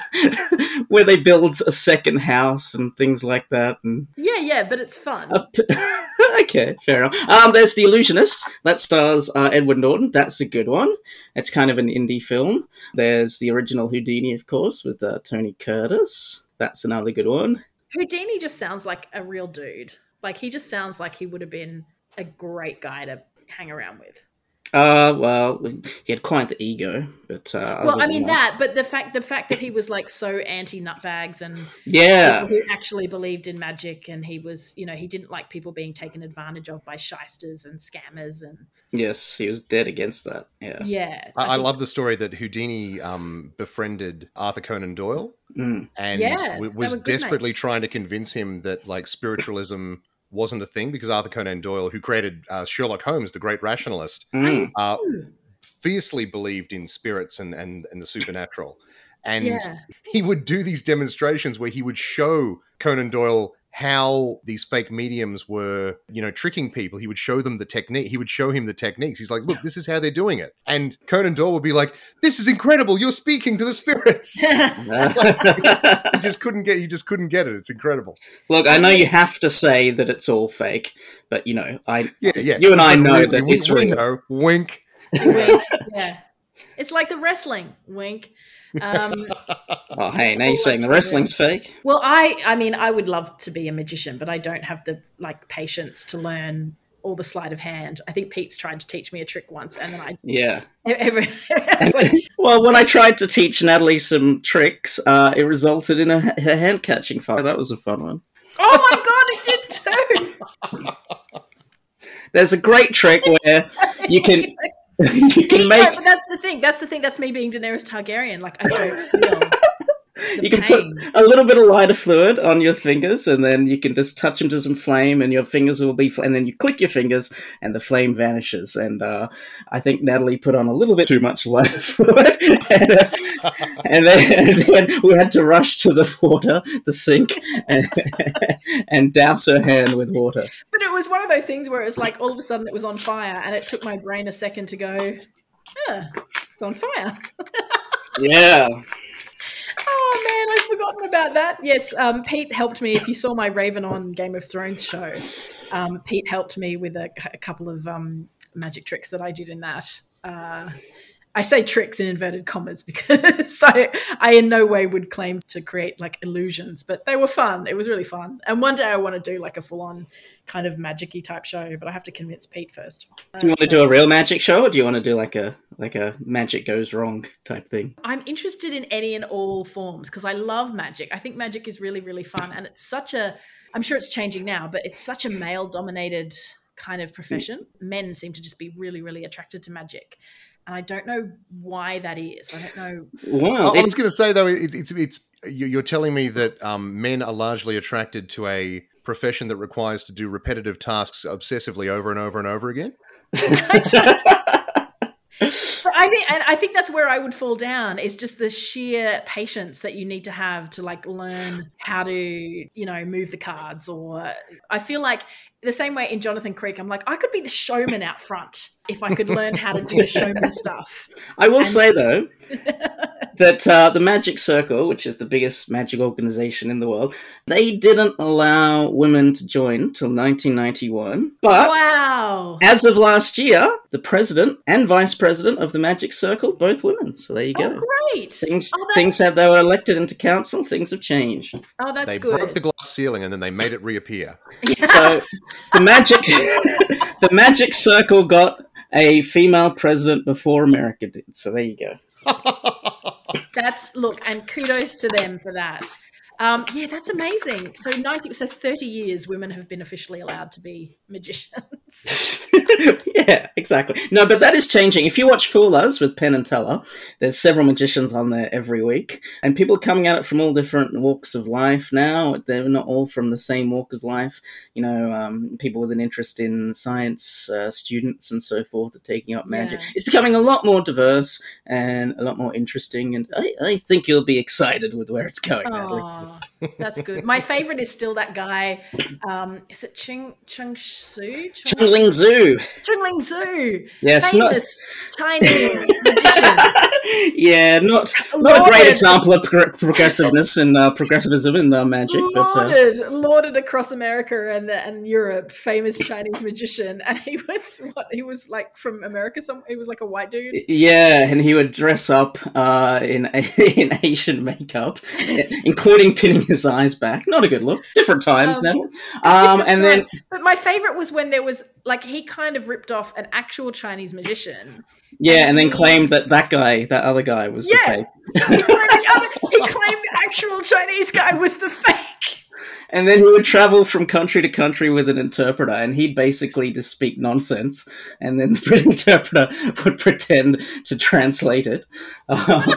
[laughs] where they build a second house and things like that. And yeah, yeah. But it's fun. a [laughs] okay, fair enough. Um, there's The Illusionist that stars uh, Edward Norton. That's a good one. It's kind of an indie film. There's the original Houdini, of course, with uh, Tony Curtis. That's another good one. Houdini just sounds like a real dude. Like he just sounds like he would have been a great guy to hang around with. Uh, well, he had quite the ego, but uh, Well, I mean that, but the fact the fact that he was like so anti nutbags and yeah, people who actually believed in magic, and he was, you know, he didn't like people being taken advantage of by shysters and scammers, and yes, he was dead against that. Yeah, yeah, I, I think- love the story that Houdini um, befriended Arthur Conan Doyle Mm. and Yeah, w- was desperately mates. trying to convince him that like spiritualism wasn't a thing because Arthur Conan Doyle, who created uh, Sherlock Holmes, the great rationalist, Mm. uh, fiercely believed in spirits and, and, and the supernatural. And yeah, he would do these demonstrations where he would show Conan Doyle how these fake mediums were, you know, tricking people. He would show them the technique. He would show him the techniques. He's like, "Look, this is how they're doing it." And Conan Doyle would be like, "This is incredible. You're speaking to the spirits." [laughs] [laughs] he just couldn't get. He just couldn't get it. It's incredible. Look, I know you have to say that it's all fake, but you know, I Yeah, yeah. you and I know really, that we, it's we real. know. Wink. wink, yeah. It's like the wrestling wink. Um, [laughs] Oh, hey, now you're saying the wrestling's fake. well, I, I mean, I would love to be a magician, but I don't have the like patience to learn all the sleight of hand. I think Pete's tried to teach me a trick once, and then I Yeah. [laughs] every, like, [laughs] Well, when I tried to teach Natalie some tricks, uh, it resulted in a, her hand catching fire. That was a fun one. oh my god, it did too. There's a great trick where you can [laughs] you See, can no, make but that's the thing. That's the thing. That's me being Daenerys Targaryen. Like I don't [laughs] feel the you can put a little bit of lighter fluid on your fingers, and then you can just touch them to some flame, and your fingers will be. Fl- and then you click your fingers, and the flame vanishes. And uh, I think Natalie put on a little bit too much lighter [laughs] fluid, and, uh, and, then, and then we had to rush to the water, the sink, and, [laughs] and douse her hand with water. But it was one of those things where it was like all of a sudden it was on fire, and it took my brain a second to go, "Huh, it's on fire." [laughs] Yeah. Oh man, I've forgotten about that. Yes, um, Pete helped me. If you saw my Raven on Game of Thrones show, um, Pete helped me with a, a couple of um, magic tricks that I did in that. Uh, I say tricks in inverted commas [laughs] because I, I in no way would claim to create like illusions, but they were fun. It was really fun. And one day I want to do like a full on kind of magic-y type show, but I have to convince Pete first. Do you want to do a real magic show, or do you want to do like a like a magic goes wrong type thing? I'm interested in any and all forms because I love magic. I think magic is really, really fun. And it's such a, I'm sure it's changing now, but it's such a male dominated kind of mm. profession. Men seem to just be really, really attracted to magic. And I don't know why that is. I don't know. Well, I, I was going to say though, it, it's it's you're telling me that um, men are largely attracted to a profession that requires to do repetitive tasks obsessively over and over and over again. [laughs] I think, and I think that's where I would fall down. Is just the sheer patience that you need to have to like learn how to, you know, move the cards. Or I feel like the same way in Jonathan Creek, I'm like, I could be the showman out front if I could learn how to do the showman stuff. [laughs] I will and say though [laughs] that uh, the Magic Circle, which is the biggest magic organization in the world, they didn't allow women to join until 1991. But wow. as of last year, the president and vice president of the Magic Circle, both women. So there you go. Oh, great. Things oh, things have they were elected into council. Things have changed. Oh, that's they good. broke the glass ceiling and then they made it reappear. so the magic, [laughs] the Magic Circle got a female president before America did. So there you go. [laughs] That's look, and kudos to them for that. Um, yeah, that's amazing. So ninety, so thirty years, women have been officially allowed to be magicians. [laughs] [laughs] yeah, exactly. No, but that is changing. If you watch Fool Us with Penn and Teller, there's several magicians on there every week, and people coming at it from all different walks of life. Now they're not all from the same walk of life. You know, um, people with an interest in science, uh, students, and so forth are taking up magic. Yeah. It's becoming a lot more diverse and a lot more interesting, and I, I think you'll be excited with where it's going. Natalie. That's good. My favorite is still that guy. Um, is it Chung Chung Su? Chung Ling Soo. Chung Ling Soo. Yes, not, Chinese magician. [laughs] yeah, not not a great example of pro- progressiveness and uh, progressivism in uh, magic, but uh, lauded, lauded across America and and Europe, famous Chinese magician, and he was what he was like from America. Some he was like a white dude. yeah, and he would dress up uh, in [laughs] in Asian makeup, including pinning his eyes back. Not a good look. Different times Um, now. Um, and then but my favorite was when there was like he kind of ripped off an actual Chinese magician. yeah, and then claimed that that guy, that other guy, was Yeah. the fake. He claimed, the other- [laughs] he claimed the actual Chinese guy was the fake. And then he would travel from country to country with an interpreter, and he'd basically just speak nonsense, and then the [laughs] interpreter would pretend to translate it. [laughs] Um,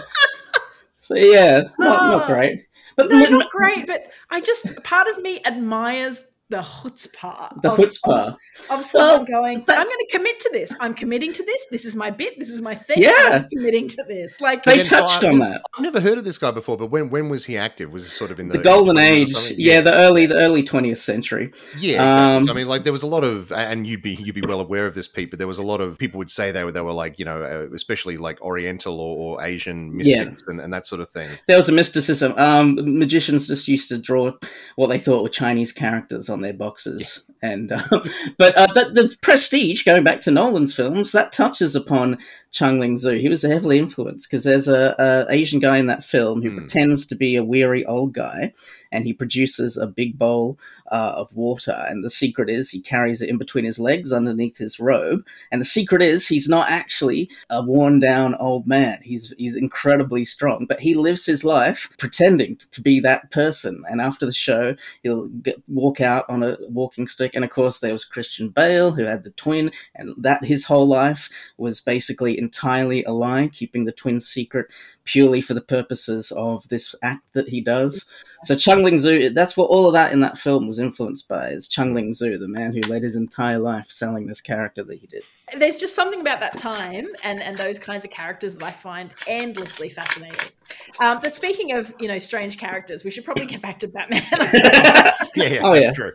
so yeah, not, not Oh. great. But No, not great, but I just part of me admires the chutzpah. the of, chutzpah. of someone Well, going, I'm going to commit to this. I'm committing to this. This is my bit. This is my thing. Yeah. I'm committing to this. Like, They Again, so touched I- on that. I've never heard of this guy before, but when when was he active? Was it sort of in the, The golden age, something? yeah, the early the early twentieth century. Yeah, exactly. Um, so, I mean, like there was a lot of, and you'd be you'd be well aware of this, Pete. But there was a lot of people would say they were they were like you know, uh, especially like Oriental or, or Asian Yeah. mystics and, and that sort of thing. There was a mysticism. Um, magicians just used to draw what they thought were Chinese characters on their boxes, and uh, [laughs] but uh, the, the prestige, going back to Nolan's films, that touches upon Chung Ling Soo. He was heavily influenced because there's a, a Asian guy in that film who Hmm. pretends to be a weary old guy, and he produces a big bowl uh, of water. And the secret is he carries it in between his legs underneath his robe. And the secret is he's not actually a worn down old man. He's he's incredibly strong, but he lives his life pretending to be that person. And after the show, he'll get, walk out on a walking stick. And of course, there was Christian Bale who had the twin, and that his whole life was basically entirely a lie, keeping the twin secret purely for the purposes of this act that he does. So Chung Ling Soo, that's what all of that in that film was influenced by. Is Chung Ling Soo, the man who led his entire life selling this character that he did. there's just something about that time and, and those kinds of characters that I find endlessly fascinating. Um, but speaking of, you know, strange characters, we should probably get back to Batman. [laughs] [laughs] yeah, yeah, Oh, that's yeah. true.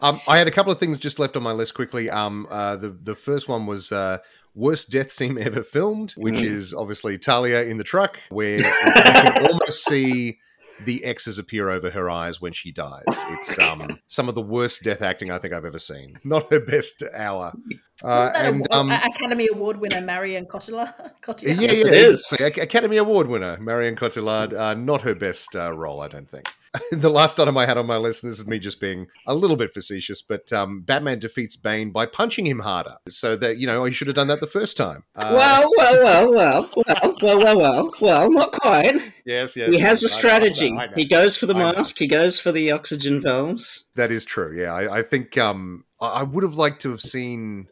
Um, I had a couple of things just left on my list quickly. Um, uh, the the first one was uh, worst death scene [laughs] ever filmed, which Mm. is obviously Talia in the truck, where you can almost see the X's appear over her eyes when she dies. It's [laughs] um, some of the worst death acting I think I've ever seen. [laughs] Not her best hour. [laughs] Uh, and award- um, Academy Award winner Marion Cotillard? Cotillard? yeah, Yes, yeah, it is. Academy Award winner Marion Cotillard. Uh, not her best uh, role, I don't think. [laughs] the last item I had on my list, and this is me just being a little bit facetious, but um, Batman defeats Bane by punching him harder. So that you know, he should have done that the first time. Uh, well, well, well, well, well, well, well, well, well, not quite. yes, yes, He has a yes, I know, I strategy. know, I know. He goes for the mask. He goes for the oxygen valves. That is true. Yeah, I, I think um, I would have liked to have seen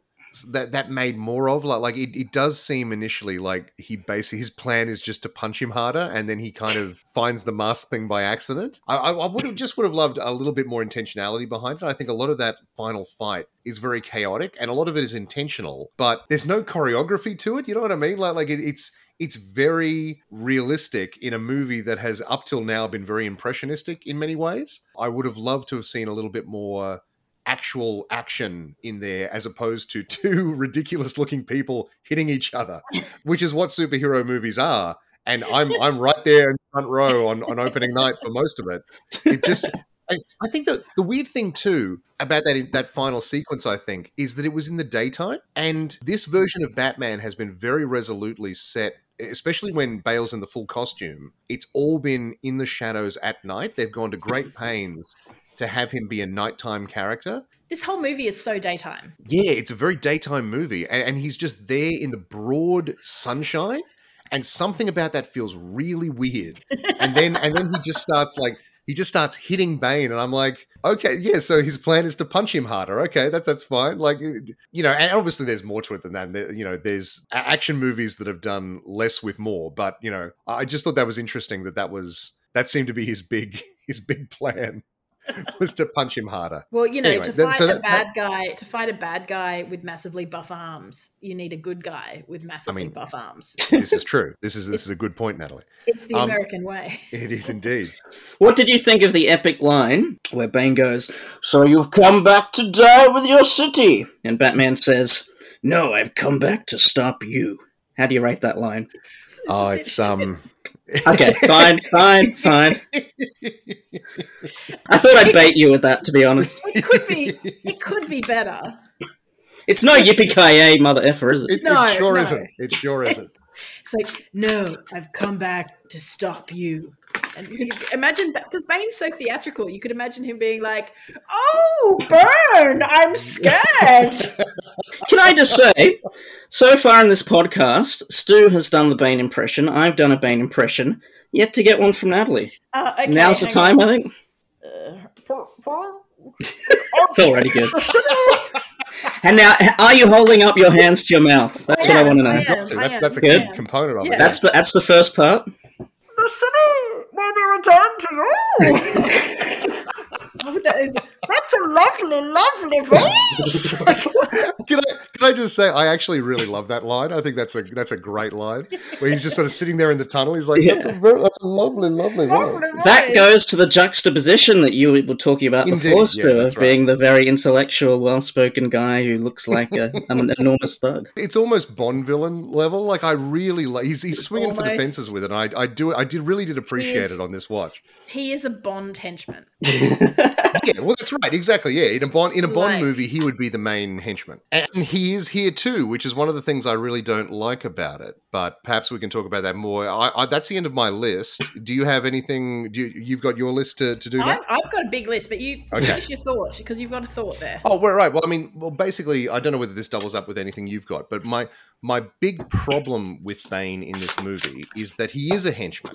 that that made more of like like it, it does seem initially like he basically his plan is just to punch him harder and then he kind of finds the mask thing by accident. I, I, would have just would have loved a little bit more intentionality behind it. I think a lot of that final fight is very chaotic and a lot of it is intentional but there's no choreography to it you know what i mean? Like like it, it's it's very realistic in a movie that has up till now been very impressionistic in many ways. I would have loved to have seen a little bit more actual action in there as opposed to [laughs] two ridiculous looking people hitting each other, which is what superhero movies are. And I'm I'm right there in front row on, on opening night for most of it. It just [laughs] I, I think that the weird thing too about that that final sequence, I think, is that it was in the daytime, and this version of Batman has been very resolutely set especially when Bale's in the full costume, it's all been in the shadows at night. They've gone to great pains to have him be a nighttime character. This whole movie is so daytime. Yeah, it's a very daytime movie, and, and he's just there in the broad sunshine, and something about that feels really weird. And then and then he just starts like he just starts hitting Bane, and I'm like, okay, yeah. So his plan is to punch him harder. Okay, that's that's fine. Like, you know, and obviously there's more to it than that. You know, there's action movies that have done less with more, but you know, I just thought that was interesting that that was that seemed to be his big [laughs] his big plan. [laughs] was to punch him harder. Well, you know, anyway, to fight so that, a bad that, guy, to fight a bad guy with massively buff arms, you need a good guy with massively I mean, buff arms. this is true. This is this is a good point, Natalie. It's the um, American way. It is indeed. What did you think of the epic line where Bane goes, "So you've come back to die with your city?" and Batman says, "No, I've come back to stop you." How do you rate that line? [laughs] Oh, it's um okay, fine, fine, fine. I thought I'd bait you with that, to be honest. It could be. It could be better. It's no yippee ki mother effer, is it? It, no, it sure no. isn't. It sure [laughs] isn't. It's like, no, I've come back to stop you. And you could imagine because Bane's so theatrical, you could imagine him being like, "Oh, burn! I'm scared." [laughs] Can I just say, so far in this podcast, Stu has done the Bane impression. I've done a Bane impression. Yet to get one from Natalie. Uh, okay, Now's the time, on. I think. it's already good. [laughs] and now, are you holding up your hands to your mouth? That's I what am, I want to know. I am, that's that's a good component of yeah. it. That's the that's the first part the city may be returned to you. [laughs] That's a lovely, lovely voice. [laughs] can I can I just say I actually really love that line. I think that's a that's a great line where he's just sort of sitting there in the tunnel. He's like, yeah. that's, a very, that's a lovely, lovely, lovely voice. That goes to the juxtaposition that you were talking about Indeed. before, Stu, yeah, of right. being the very intellectual, well-spoken guy who looks like a, an [laughs] enormous thug. It's almost Bond villain level. Like I really like he's he's swinging almost. for the fences with it. And I I do I did really did appreciate is, it on this watch. He is a Bond henchman. Yeah, well, that's right. Exactly. Yeah, in a Bond in a Bond like. movie, he would be the main henchman, and he is here too, which is one of the things I really don't like about it. But perhaps we can talk about that more. I, I, that's the end of my list. Do you have anything? Do you, have got your list to, to do? I've, I've, got a big list, but you okay. finish your thoughts because you've got a thought there. Oh, well, right. Well, I mean, well, basically, I don't know whether this doubles up with anything you've got, but my my big problem with Bane in this movie is that he is a henchman.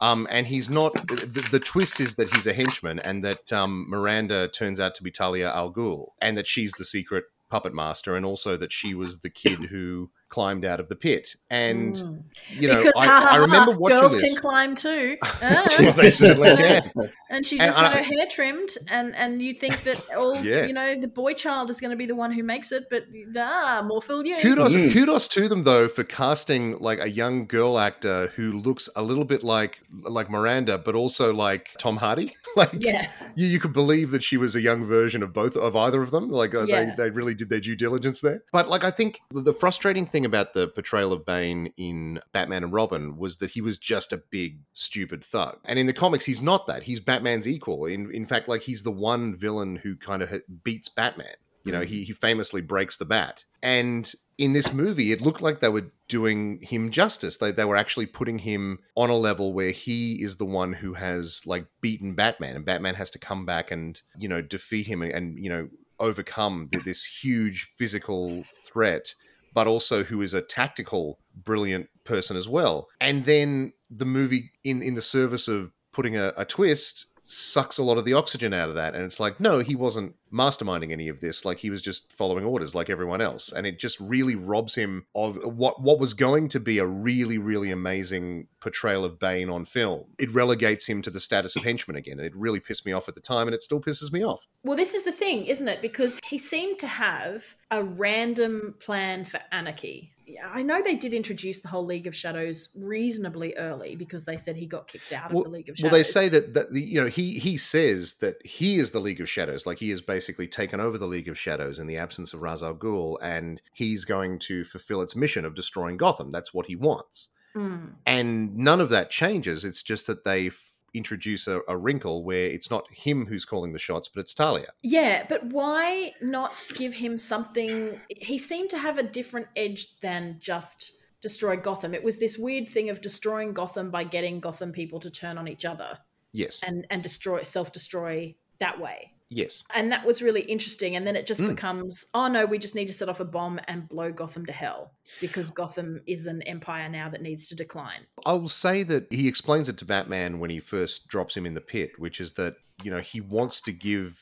Um, and he's not. The, the, twist is that he's a henchman, and that um, Miranda turns out to be Talia al Ghul, and that she's the secret puppet master, and also that she was the kid who climbed out of the pit. And mm. you know, because, I, ha, ha, I remember ha, watching girls this. can climb too. [laughs] well, they certainly can. [laughs] And she just and had I, her hair trimmed, and and you think that [laughs] all yeah. you know the boy child is going to be the one who makes it, but ah, more for you. Kudos, mm. kudos to them though for casting like a young girl actor who looks a little bit like like Miranda, but also like Tom Hardy. [laughs] like yeah. you, you could believe that she was a young version of both of either of them. Like uh, yeah. they they really did their due diligence there. But like I think the, the frustrating thing about the portrayal of Bane in Batman and Robin was that he was just a big stupid thug, and in the comics he's not that. He's Batman's equal. In in fact, like he's the one villain who kind of beats Batman. You know, he, he famously breaks the bat. And in this movie, it looked like they were doing him justice. They, they were actually putting him on a level where he is the one who has like beaten Batman, and Batman has to come back and, you know, defeat him and, and you know, overcome this huge physical threat, but also who is a tactical, brilliant person as well. And then the movie, in, in the service of putting a, a twist, sucks a lot of the oxygen out of that. And it's like, no, he wasn't masterminding any of this. Like he was just following orders like everyone else. And it just really robs him of what what was going to be a really, really amazing portrayal of Bane on film. It relegates him to the status of henchman again. And it really pissed me off at the time and it still pisses me off. Well, this is the thing, isn't it? Because he seemed to have a random plan for anarchy. I know they did introduce the whole League of Shadows reasonably early because they said he got kicked out well, of the League of Shadows. Well, they say that that the, you know he he says that he is the League of Shadows, like he has basically taken over the League of Shadows in the absence of Ra's al Ghul, and he's going to fulfill its mission of destroying Gotham. That's what he wants, Mm. and none of that changes. It's just that they introduce a, a, wrinkle where it's not him who's calling the shots, but it's Talia. Yeah, but why not give him something? He seemed to have a different edge than just destroy Gotham. It was this weird thing of destroying Gotham by getting Gotham people to turn on each other. Yes. And and destroy self destroy that way. Yes. And that was really interesting. And then it just Mm. becomes, oh no, we just need to set off a bomb and blow Gotham to hell because Gotham is an empire now that needs to decline. I will say that he explains it to Batman when he first drops him in the pit, which is that, you know, he wants to give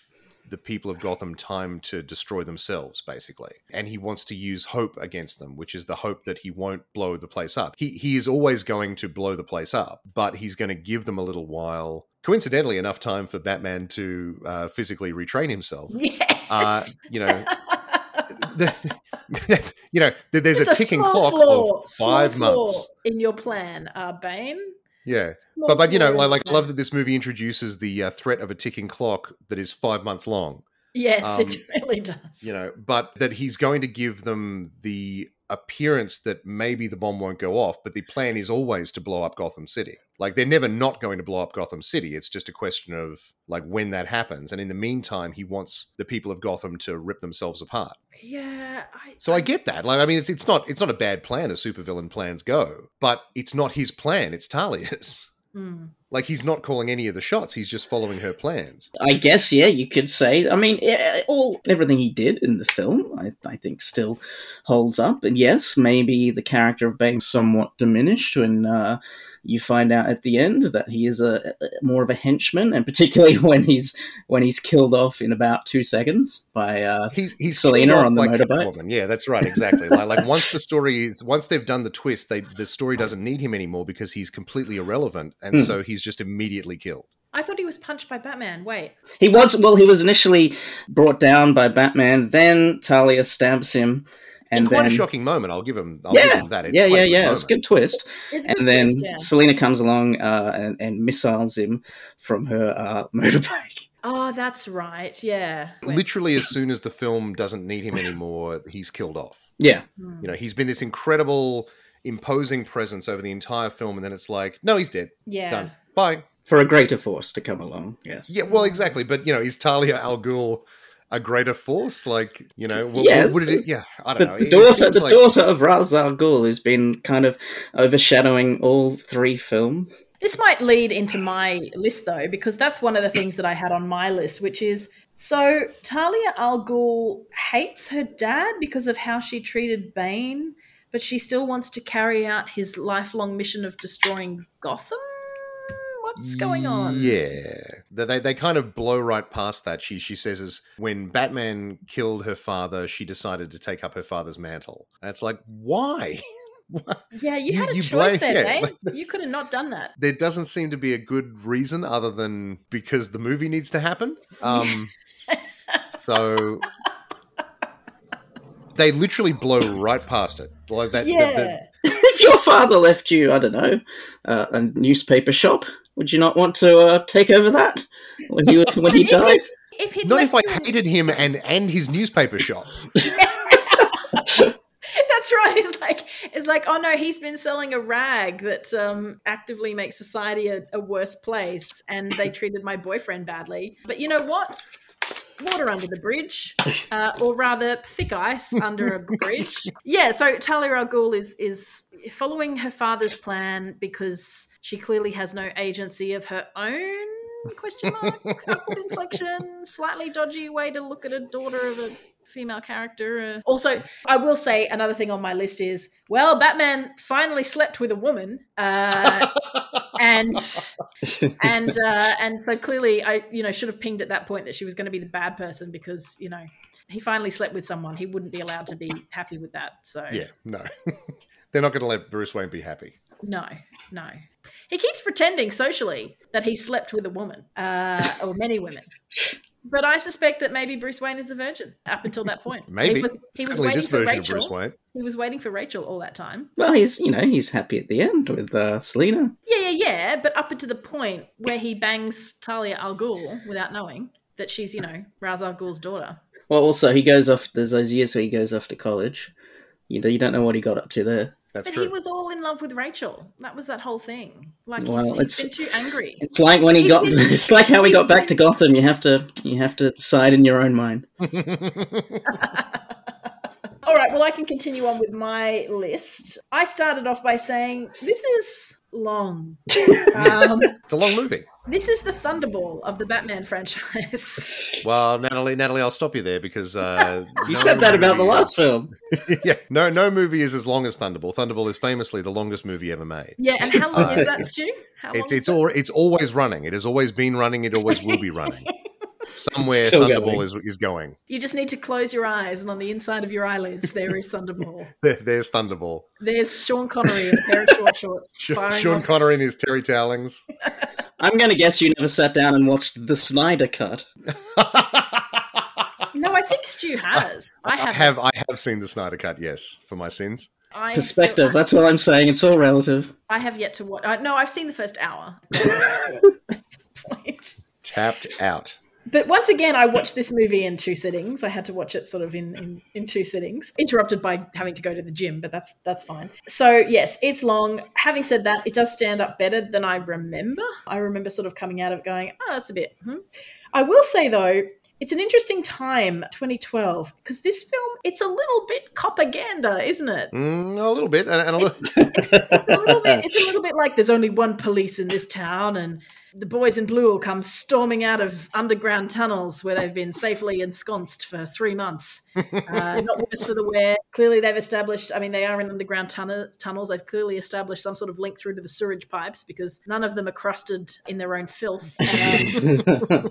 the people of Gotham time to destroy themselves, basically. And he wants to use hope against them, which is the hope that he won't blow the place up. He, he is always going to blow the place up, but he's going to give them a little while. Coincidentally, enough time for Batman to uh, physically retrain himself. [laughs] Yes. Uh, you know, [laughs] the, [laughs] you know, there- there's a ticking clock flaw, of five months. in your plan, uh, Bane. Yeah, Small but but you know, like, like I love that this movie introduces the uh, threat of a ticking clock that is five months long. Yes, um, it really does. You know, but that he's going to give them the appearance that maybe the bomb won't go off, but the plan is always to blow up Gotham City. Like they're never not going to blow up Gotham City. It's just a question of like when that happens. And in the meantime, he wants the people of Gotham to rip themselves apart. yeah, I, So I get that. Like I mean, it's it's not it's not a bad plan as supervillain plans go, but it's not his plan. It's Talia's. Mm. Like he's not calling any of the shots. He's just following her plans. I guess, yeah, you could say. I mean, all everything he did in the film, I, I think, still holds up. And yes, maybe the character of Bane somewhat diminished when uh, you find out at the end that he is a, a more of a henchman, and particularly [laughs] when he's when he's killed off in about two seconds by uh, He's he's Selina killed off on the motorbike. Catwoman. Yeah, that's right. Exactly. like, like once the story is once they've done the twist, they the story doesn't need him anymore because he's completely irrelevant, and Hmm. so he's just immediately killed. I thought he was punched by Batman. Wait, He was well. He was initially brought down by Batman. Then Talia stabs him, and in quite then a shocking moment. I'll give him. I'll give yeah, him that. It's yeah, quite yeah, a yeah. It's a good twist. It's a good And then twist, yeah. Selina comes along uh, and, and missiles him from her uh, [laughs] motorbike. Oh, that's right. Yeah. Literally, as soon as the film doesn't need him anymore, he's killed off. Yeah, Hmm. You know, he's been this incredible, imposing presence over the entire film, and then it's like, no, he's dead. Yeah. Done. Bye. for a greater force to come along. Yes. Yeah, well, exactly. But you know, is Talia al Ghul a greater force? Like, you know, what, Yes. what would it? Yeah, I don't The, know. the It- it daughter, the like- daughter of Ra's al Ghul, has been kind of overshadowing all three films. This might lead into my list though, because that's one of the things that I had on my list, which is so Talia al Ghul hates her dad because of how she treated Bane, but she still wants to carry out his lifelong mission of destroying Gotham. What's going on? Yeah, they, they they kind of blow right past that. She she says is when Batman killed her father, she decided to take up her father's mantle. And it's like, why? [laughs] Yeah, you, You- had a you choice blame- there, yeah, Bane. like [laughs] you could have not done that. there doesn't seem to be a good reason other than because the movie needs to happen. Um, so [laughs] they literally blow right past it. Like that. the- the- Yeah. if your father left you, I don't know, uh, a newspaper shop, would you not want to uh, take over that when he was, when he If died? If he'd not if I left hated him and and his newspaper shop. [laughs] That's right. It's like it's like, oh no, he's been selling a rag that um, actively makes society a, a worse place, and they treated my boyfriend badly. But you know what? Water under the bridge, uh, or rather, thick ice under a bridge. [laughs] Yeah. So Talia al Ghul is is following her father's plan because she clearly has no agency of her own. Question mark. [laughs] Upward inflection. Slightly dodgy way to look at a daughter of a female character. Uh, also, I will say another thing on my list is well, Batman finally slept with a woman, uh, [laughs] and and uh, and so clearly, I you know should have pinged at that point that she was going to be the bad person because you know he finally slept with someone. He wouldn't be allowed to be happy with that. So Yeah, no. [laughs] They're not going to let Bruce Wayne be happy. no, no. He keeps pretending socially that he slept with a woman uh, or many women. But I suspect that maybe Bruce Wayne is a virgin up until that point. [laughs] Maybe. he was, he was waiting this for version Rachel. of Bruce Wayne. He was waiting for Rachel all that time. Well, he's you know he's happy at the end with uh, Selina. Yeah, yeah, yeah. But up until the point where he bangs Talia al Ghul without knowing that she's, you know, Ra's al Ghul's daughter. Well, also he goes off. There's those years where he goes off to college. You know, you don't know what he got up to there. That's But true. he was all in love with Rachel. That was that whole thing. Like he's, Well, he's it's- been too angry. It's like when he He's got. been- [laughs] It's like how he he's got back to Gotham. You have to. You have to decide in your own mind. [laughs] [laughs] All right, well, I can continue on with my list. I started off by saying this is long. um, it's a long movie. This is the Thunderball of the Batman franchise. [laughs] Well, Natalie, Natalie, I'll stop you there because uh, You no said that about the last film. [laughs] yeah, no, no movie is as long as Thunderball. Thunderball is famously the longest movie ever made. yeah, and how long Uh, is that, it's- Stu? How It's long it's is all it's always running. It has always been running. It always will be running. [laughs] Somewhere Thunderball going. is is going. You just need to close your eyes, and on the inside of your eyelids, there is Thunderball. There, there's Thunderball. There's Sean Connery in a pair of short shorts. Sean, Sean Connery in his Terry Towlings. I'm going to guess you never sat down and watched the Snyder Cut. [laughs] No, I think Stu has. I I have. have I have seen the Snyder Cut. Yes, for my sins. I Perspective. still- That's what I'm saying. It's all relative. I have yet to watch. Uh, no, I've seen the first hour. [laughs] [laughs] Point. Tapped out. But once again, I watched this movie in two sittings. I had to watch it sort of in, in, in two sittings, interrupted by having to go to the gym, but that's that's fine. So yes, it's long. Having said that, it does stand up better than I remember. I remember sort of coming out of it going, oh, that's a bit. Hmm. I will say though, it's an interesting time, 2012, because this film, it's a little bit propaganda, isn't it? Mm, a little bit, and, and a little. It's a little bit. It's a little bit like there's only one police in this town, and the boys in blue will come storming out of underground tunnels where they've been safely ensconced for three months. Uh, not worse for the wear. Clearly, they've established. I mean, they are in underground tunne- tunnels. They've clearly established some sort of link through to the sewage pipes because none of them are crusted in their own filth. [laughs] Um,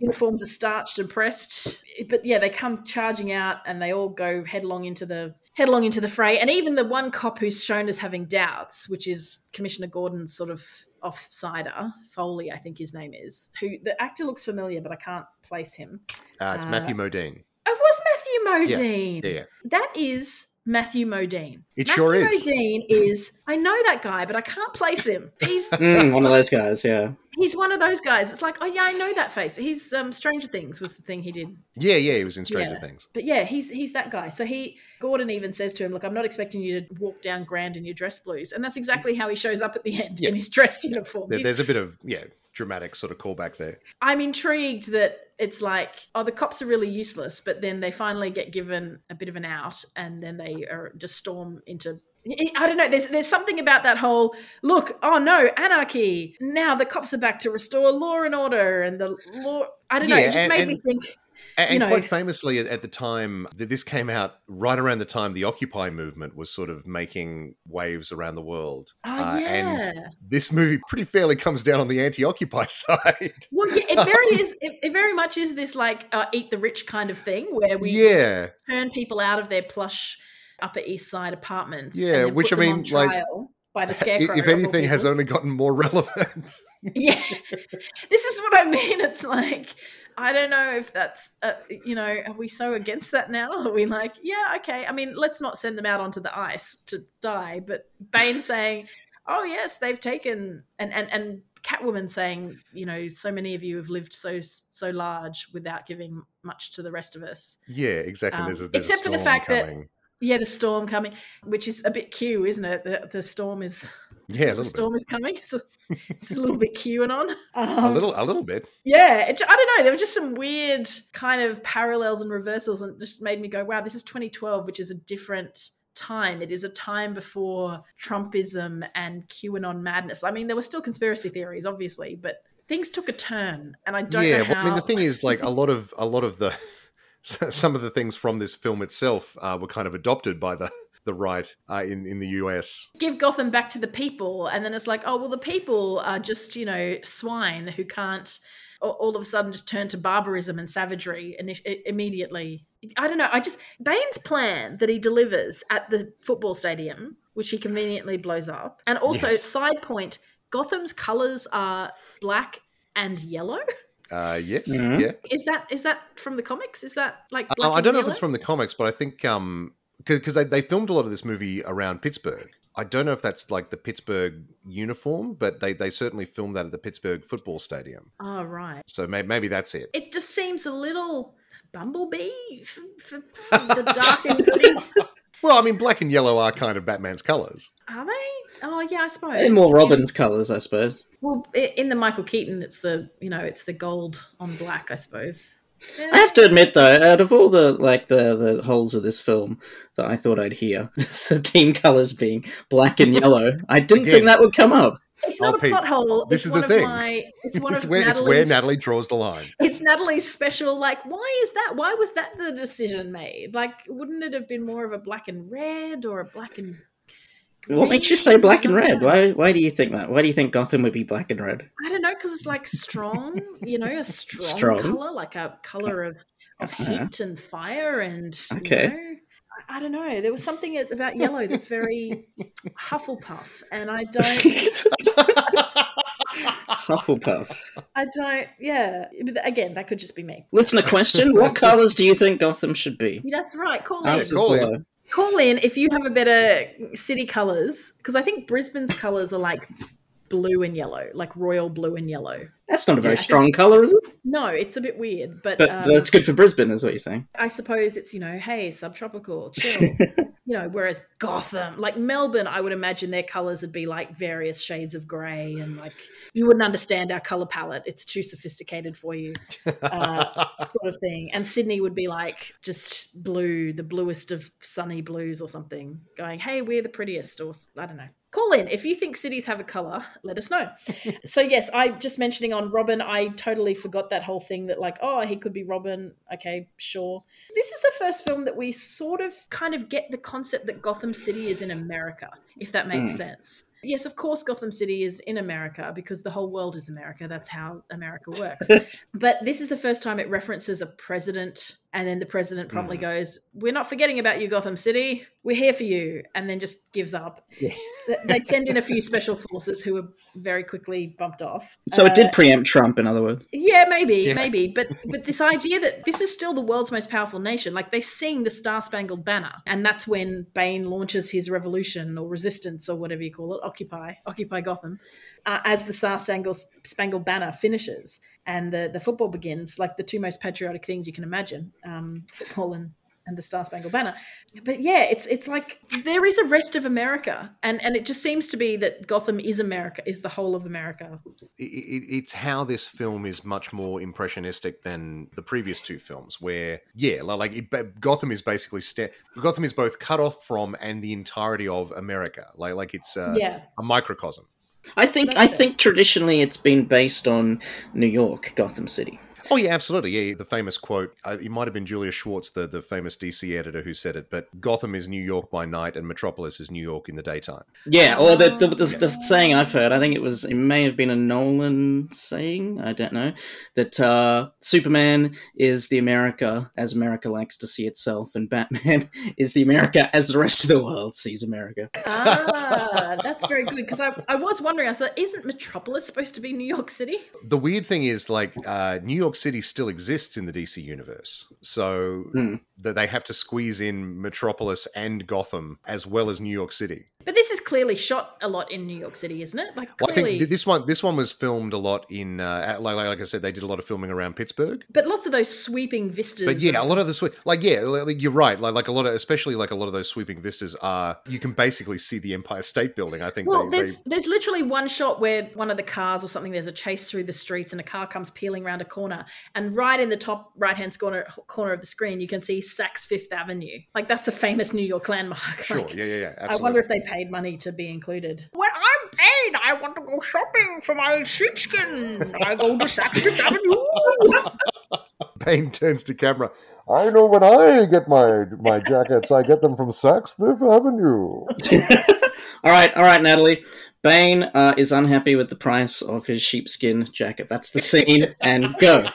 uniforms are starched and pressed. But yeah, they come charging out and they all go headlong into the headlong into the fray. And even the one cop who's shown as having doubts, which is Commissioner Gordon's sort of offsider, Foley, I think his name is, who the actor looks familiar, but I can't place him. Uh, it's Uh, Matthew Modine. It was Matthew Modine. Yeah, yeah. That is Matthew Modine. It Matthew sure is. Matthew Modine is I know that guy, but I can't place him. He's [laughs] Mm, one of those guys, yeah. he's one of those guys. It's like, oh yeah, I know that face. He's um Stranger Things was the thing he did. Yeah, yeah, he was in Stranger Yeah. Things. But yeah, he's he's that guy. So he Gordon even says to him, "Look, I'm not expecting you to walk down grand in your dress blues," and that's exactly how he shows up at the end Yeah. in his dress uniform. There, there's a bit of yeah dramatic sort of callback there. I'm intrigued that it's like, oh, the cops are really useless, but then they finally get given a bit of an out, and then they are just storm into. I don't know. There's there's something about that whole look. Oh no, anarchy! Now the cops are back to restore law and order, and the law. I don't know. Yeah, It just and- made me think. And, You know- quite famously, at, the time that this came out, right around the time the Occupy movement was sort of making waves around the world. Oh Uh, yeah. And this movie pretty fairly comes down on the anti-Occupy [laughs] side. Well, yeah, it very [laughs] is. It, it very much is this like uh, eat the rich kind of thing where we yeah, turn people out of their plush Upper East Side apartments. Yeah, which I mean, like, by the [laughs] scarecrow. if anything, has only gotten more relevant. yeah, this is what I mean. It's like I don't know if that's uh, you know are we so against that now? Are we like yeah okay? I mean, let's not send them out onto the ice to die. But Bane [laughs] saying, oh yes, they've taken and and and. Catwoman saying, you know, so many of you have lived so so large without giving much to the rest of us. yeah, exactly. Um, there's a, there's except for the fact that- coming. Yeah, the storm coming, which is a bit Q, isn't it? The, the storm is yeah, a the storm is coming. It's a, it's a little bit QAnon. Um, A little, a little bit. yeah. It, I don't know. There were just some weird kind of parallels and reversals, and just made me go, "Wow, this is 2012, which is a different." time it is a time before trumpism and qanon madness i mean there were still conspiracy theories obviously but things took a turn, and I don't yeah, know how. well, I mean, the thing is, like a lot of a lot of the some of the things from this film itself uh, were kind of adopted by the the right uh, in in the US. give Gotham back to the people, and then it's like, oh well, the people are just you know swine who can't all of a sudden just turn to barbarism and savagery and immediately. I don't know. I just Bane's plan that he delivers at the football stadium, which he conveniently blows up, and also Yes. side point, Gotham's colors are black and yellow. [laughs] Uh, yes, Mhm. yeah. Is that is that from the comics? Is that like black Uh, I don't know if it's from the comics, but I think um because they, they filmed a lot of this movie around Pittsburgh. I don't know if that's like the Pittsburgh uniform, but they, they certainly filmed that at the Pittsburgh football stadium. Oh right. So maybe, maybe that's it. It just seems a little bumblebee for, for, for the dark and gritty. [laughs] Well, I mean, black and yellow are kind of Batman's colors. Are they? Oh yeah, I suppose. And more In- Robin's colours, I suppose. well, in the Michael Keaton, it's the you know it's the gold on black, I suppose. Yeah. I have to admit, though, out of all the like the the holes of this film that I thought I'd hear, [laughs] the team colours being black and yellow, I didn't Again. think that would come up. It's not Oh, a Pete, plot hole. this it's is one the of thing. my. It's [laughs] one It's of where, it's where Natalie draws the line. It's Natalie's special. Like, why is that? Why was that the decision made? Like, wouldn't it have been more of a black and red or a black and? What makes you say black and red? Why why do you think that? Why do you think Gotham would be black and red? I don't know because it's like strong, you know, a [laughs] strong, Strong. color, like a color of of Uh-huh. heat and fire, and you Okay. know, I, I don't know. There was something about [laughs] yellow that's very Hufflepuff, and I [laughs] don't, Hufflepuff. I don't. Yeah, but again, that could just be me. Listener question: What [laughs] colours do you think Gotham should be? That's right. Call in. Answers Call in. below. Call in if you have a better city colors, because I think Brisbane's colors are like blue and yellow, like royal blue and yellow. That's not a very Yeah, I think- strong colour, is it? No, it's a bit weird, but, But um, that's good for Brisbane, is what you're saying. I suppose it's you know, hey, subtropical, [laughs] chill. you know, whereas Gotham, like Melbourne, I would imagine their colors would be like various shades of grey, and like you wouldn't understand our color palette; it's too sophisticated for you, uh, [laughs] sort of thing. And Sydney would be like just blue, the bluest of sunny blues or something, going, "Hey, we're the prettiest," or I don't know. Call in if you think cities have a color. Let us know. [laughs] so yes, I just mentioning on Robin, I totally forgot that whole thing that like, oh, he could be Robin. Okay, sure. This is the first film that we sort of kind of get the concept that Gotham City is in America, if that makes Hmm. sense. Yes, of course, Gotham City is in America because the whole world is America. That's how America works. [laughs] but this is the first time it references a president, and then the president promptly goes, We're not forgetting about you, Gotham City. We're here for you. And then just gives up. Yeah. They send in a few special forces who are very quickly bumped off. So it Uh, did preempt Trump, in other words. yeah, maybe, Yeah. maybe, but but this idea that this is still the world's most powerful nation, like they sing the Star Spangled Banner, and that's when Bane launches his revolution or resistance or whatever you call it, Occupy, Occupy Gotham, uh, as the Star Spangled Banner finishes and the the football begins, like the two most patriotic things you can imagine, um, football and and the Star Spangled Banner. But yeah, it's it's like there is a rest of America, and and it just seems to be that Gotham is America, is the whole of America. it, it, it's how this film is much more impressionistic than the previous two films where yeah li- like it, gotham is basically sta- gotham is both cut off from and the entirety of america like like it's uh, yeah. a microcosm I think I think traditionally it's been based on New York, Gotham City. Oh yeah absolutely yeah the famous quote uh, it might have been Julius Schwartz the, the famous dc editor who said it but gotham is new york by night and metropolis is new york in the daytime Yeah, or the the, the, Yeah. the saying I've heard, I think it was it may have been a Nolan saying, I don't know, that uh, Superman is the America as America likes to see itself, and Batman [laughs] is the America as the rest of the world sees America. Ah, [laughs] that's very good because I, I was wondering. I thought, isn't Metropolis supposed to be New York City? the weird thing is like uh, new york city still exists in the dc universe so Hmm. that they have to squeeze in metropolis and gotham as well as new york city But this is clearly shot a lot in New York City, isn't it? Like Well, I clearly, think this one this one was filmed a lot in uh, like, like I said they did a lot of filming around Pittsburgh. but lots of those sweeping vistas. But yeah, a lot of the sweep like yeah, like, you're right. Like like a lot of especially like a lot of those sweeping vistas are you can basically see the Empire State Building. I think Well, they, there's there's literally one shot where one of the cars or something. There's a chase through the streets, and a car comes peeling around a corner, and right in the top right hand corner corner of the screen, you can see Saks Fifth Avenue. Like that's a famous New York landmark. [laughs] Sure. Like, yeah, yeah, yeah. I wonder if they paid money to be included. When I'm paid, I want to go shopping for my sheepskin. I go to Saks Fifth Avenue. [laughs] Bane turns to camera. I know when I get my my jackets, I get them from Saks Fifth Avenue. [laughs] all right, all right, Natalie. Bane uh, is unhappy with the price of his sheepskin jacket. That's the scene, and go.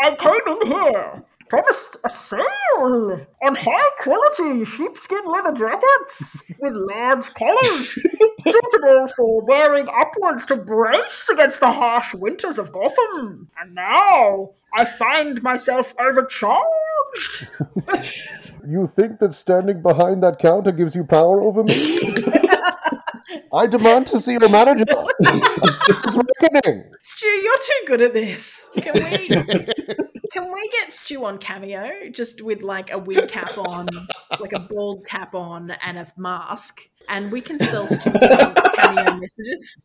I came in here, promised a sale on high quality sheepskin leather jackets with large collars, [laughs] suitable for wearing upwards to brace against the harsh winters of Gotham. And now I find myself overcharged. [laughs] You think that standing behind that counter gives you power over me? [laughs] I demand to see your manager. it's reckoning. Stu, you're too good at this. Can we can we get Stu on cameo just with like a wig cap on, like a bald cap on, and a mask, and we can sell Stu um, cameo messages.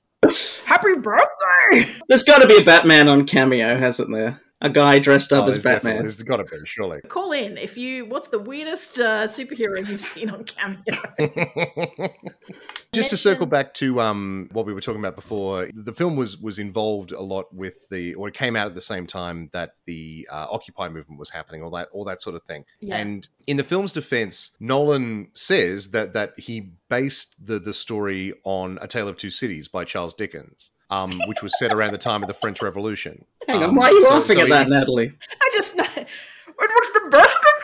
Happy birthday! There's got to be a Batman on cameo, hasn't there? A guy dressed up Oh, as Batman. There's got to be, surely. Call in if you. What's the weirdest uh, superhero you've seen on cameo? [laughs] Just to circle back to um, what we were talking about before, the film was was involved a lot with the, or it came out at the same time that the uh, Occupy movement was happening, all that, all that sort of thing. Yeah. And in the film's defense, Nolan says that that he based the the story on A Tale of Two Cities by Charles Dickens, um, which was set around the time of the French Revolution. Hang on, Um, why are you so- laughing so at that, Natalie? I just know. It was the best of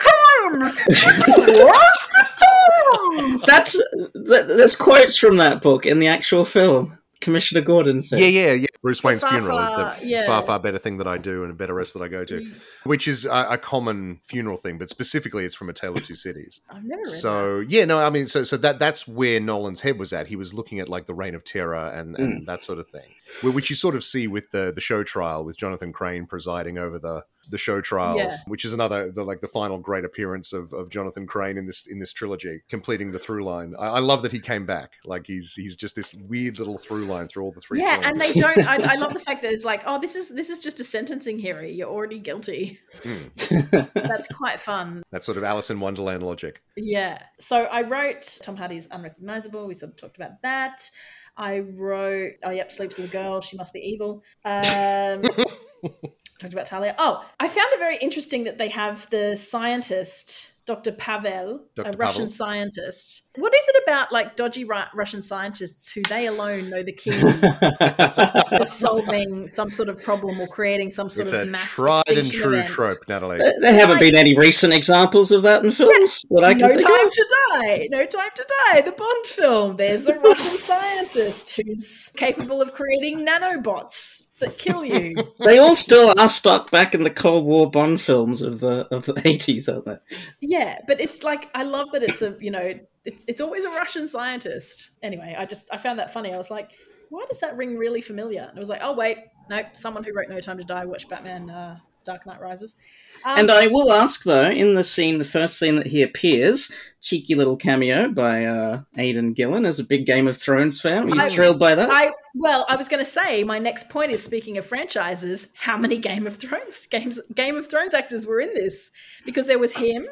times! It's the [laughs] worst of times! That's th- there's quotes from that book in the actual film. Commissioner Gordon said. Yeah, yeah, yeah. Bruce Wayne's far, funeral, far- the yeah. far, far better thing that I do and a better rest that I go to, mm. which is a, a common funeral thing, but specifically it's from A Tale of Two Cities. I've never read that. So yeah, no, I mean, so so that that's where Nolan's head was at. He was looking at like the Reign of Terror and, and mm. that sort of thing, Wh- which you sort of see with the the show trial with Jonathan Crane presiding over the the show trials, Yeah. which is another the, like the final great appearance of, of Jonathan Crane in this in this trilogy, completing the through line. I, I love that he came back. Like he's he's just this weird little through line through all the three. Yeah, films. and they don't. I, I love the fact that it's like, oh, this is this is just a sentencing hearing. You're already guilty. Hmm. [laughs] That's quite fun. That's sort of Alice in Wonderland logic. Yeah. So I wrote Tom Hardy's unrecognizable. We sort of talked about that. I wrote, oh yep, sleeps with a girl. She must be evil. Um, [laughs] talked about Talia. Oh, I found it very interesting that they have the scientist. Dr. Pavel, Dr. a Russian scientist. What is it about like dodgy Ru- Russian scientists who they alone know the key [laughs] to solving some sort of problem or creating some sort It's of a mass tried and true event? trope, Natalie. there haven't been any recent examples of that in films that I can no think time of. to die. No time to die. The Bond film. There's a Russian [laughs] scientist who's capable of creating nanobots that kill you. [laughs] They all still are stuck back in the Cold War Bond films of the of the [laughs] eighties, aren't they? yeah, but it's like I love that it's a you know it's it's always a Russian scientist. Anyway, I just I found that funny. I was like, why does that ring really familiar? And I was like, oh wait, nope. Someone who wrote No Time to Die watched Batman. Uh, Dark Knight Rises. Um, And I will ask though, in the scene, the first scene that he appears, cheeky little cameo by uh, Aidan Gillen as a big Game of Thrones fan. Were you I- thrilled by that? I well, I was going to say my next point is speaking of franchises, how many Game of Thrones games Game of Thrones actors were in this? Because there was him,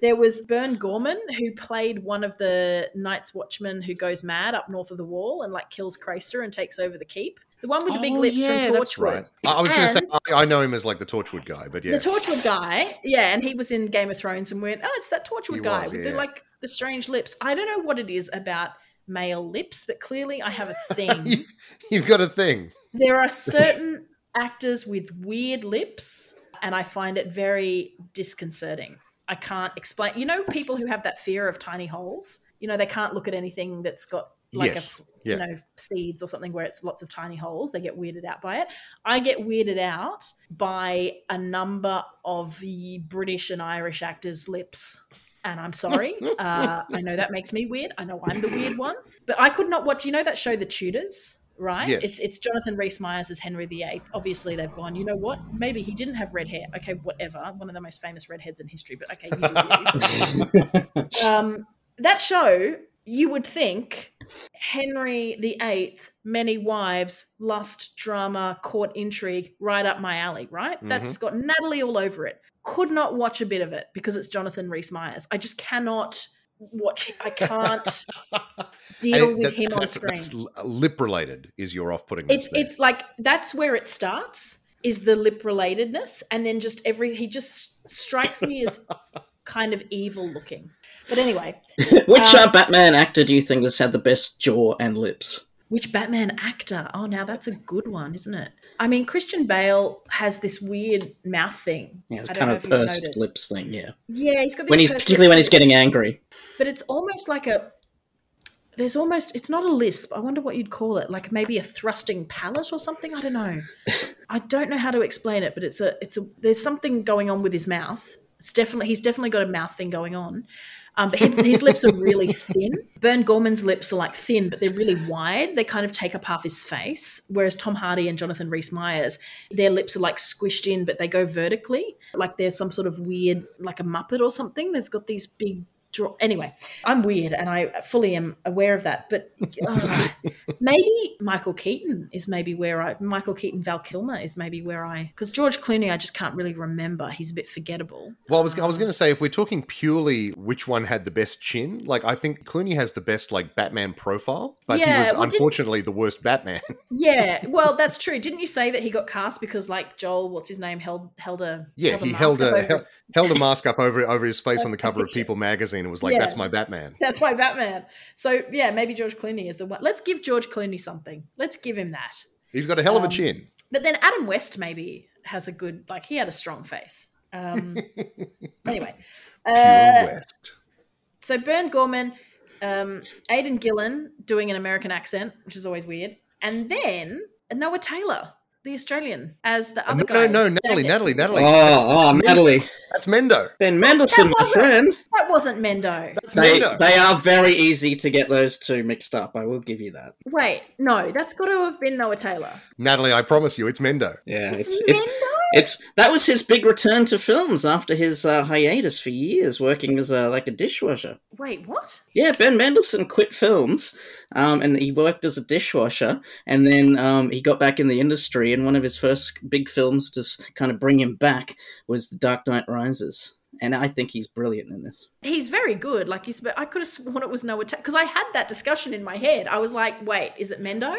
there was Burn Gorman who played one of the Night's Watchmen who goes mad up north of the wall and like kills Craster and takes over the keep. The one with the big Oh, lips yeah, from that's Torchwood. right. I was going to say I, I know him as like the Torchwood guy, but yeah, The Torchwood guy, yeah, and he was in Game of Thrones and went, oh, it's that Torchwood He guy was, with yeah. the like the strange lips. I don't know what it is about male lips, but clearly I have a [laughs] thing. you've, you've got a thing. there are [laughs] certain actors with weird lips and i find it very disconcerting i can't explain you know people who have that fear of tiny holes you know they can't look at anything that's got like Yes, a yeah. you know seeds or something where it's lots of tiny holes they get weirded out by it i get weirded out by a number of the british and irish actors lips and i'm sorry uh, i know that makes me weird i know i'm the weird one but i could not watch you know that show the tudors right? Yes. It's it's Jonathan Rhys Myers as Henry VIII. Obviously, they've gone. You know what? Maybe he didn't have red hair. Okay, whatever. One of the most famous redheads in history. But okay, you you. [laughs] um, that show. you would think Henry VIII, many wives, lust, drama, court intrigue, right up my alley, right? That's got Natalie all over it. Could not watch a bit of it because it's Jonathan Rhys Myers. I just cannot watch. I can't [laughs] deal And with that- him on that's, screen. that's lip related is your off-putting. it's it's like that's where it starts is the lip relatedness and then just every he just strikes me as [laughs] kind of evil looking but anyway [laughs] Which Um, uh, Batman actor do you think has had the best jaw and lips? Which batman actor? Oh now that's a good one isn't it? I mean christian bale has this weird mouth thing. Yeah, it's I don't kind know of pursed lips thing. Yeah, yeah he's got when he's particularly when he's getting angry. but it's almost like a there's almost it's not a lisp. I wonder what you'd call it like maybe a thrusting palate or something? I don't know. [laughs] I don't know how to explain it but it's a it's a there's something going on with his mouth. It's definitely he's definitely got a mouth thing going on um, but his, his lips are really thin. Burn Gorman's lips are like thin, but they're really wide. They kind of take up half his face. Whereas Tom Hardy and Jonathan Rhys Myers, their lips are like squished in, but they go vertically, like they're some sort of weird, like a Muppet or something. They've got these big draw. Anyway, I'm weird, and I fully am aware of that. But uh, [laughs] maybe Michael Keaton is maybe where I Michael Keaton Val Kilmer is maybe where I because George Clooney I just can't really remember. He's a bit forgettable. Well, I was I was going to say if we're talking purely which one had the best chin, like I think Clooney has the best like Batman profile, but Yeah, he was well, unfortunately the worst Batman. [laughs] Yeah, well, that's true. Didn't you say that he got cast because like Joel, what's his name, held held a yeah, held a he mask held up a over held, his- held a [laughs] mask up over over his face on the cover of. People magazine and was like, Yeah. "That's my Batman." That's why Batman. So yeah, maybe George Clooney is the one. Let's give George Clooney something. Let's give him that. He's got a hell of a Um, chin. But then Adam West maybe has a good like he had a strong face. Um, [laughs] anyway, Pure uh, West. so Burn Gorman, um, Aidan Gillen doing an American accent, which is always weird, and then Noah Taylor, the Australian, as the other no, guy. no, no, Natalie, Natalie, Natalie. Oh, That's- oh, that's Men- Natalie. That's Mendo. Ben Mendelsohn, my friend. That wasn't Mendo. That's They, Mendo. they are very easy to get those two mixed up. I will give you that. Wait, no, that's got to have been Noah Taylor. Natalie, I promise you, it's Mendo. Yeah, It's, it's it's Mendo. it's that was his big return to films after his uh, hiatus for years, working as a like a dishwasher. Wait, what? Yeah, Ben Mendelsohn quit films, um, and he worked as a dishwasher, and then um, he got back in the industry. And one of his first big films to kind of bring him back was The Dark Knight Rises, and I think he's brilliant in this. He's very good. Like he's, I could have sworn it was Noah Taylor because I had that discussion in my head. I was like, wait, is it Mendo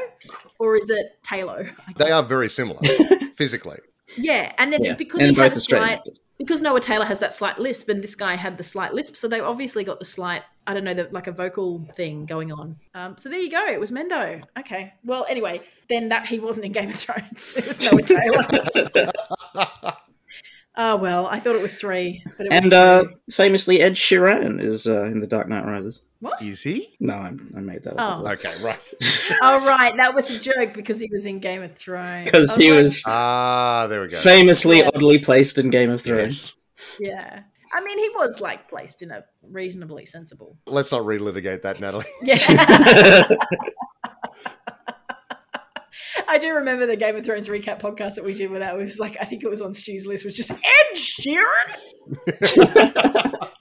or is it Taylor? They are very similar [laughs] physically. Yeah, and then Yeah, because and he had a slight, actors. because Noah Taylor has that slight lisp, and this guy had the slight lisp, so they obviously got the slight, I don't know, the, like a vocal thing going on. Um, so there you go. It was Mendo. Okay. Well, anyway, then that he wasn't in Game of Thrones. [laughs] It was Noah Taylor. [laughs] oh well, I thought it was three, but it was And uh, famously, Ed Sheeran is uh, in The Dark Knight Rises. what? Is he? No, I, I made that up. Oh. Okay, right. [laughs] Oh right, that was a joke because he was in Game of Thrones. Because he like, was ah, there we go. famously Yeah. oddly placed in Game of Thrones. Yes. yeah. I mean, he was like placed in a reasonably sensible. Let's not relitigate that, Natalie. Yeah. [laughs] [laughs] I do remember the Game of Thrones recap podcast that we did where that was like I think it was on Stu's list was just Ed Sheeran.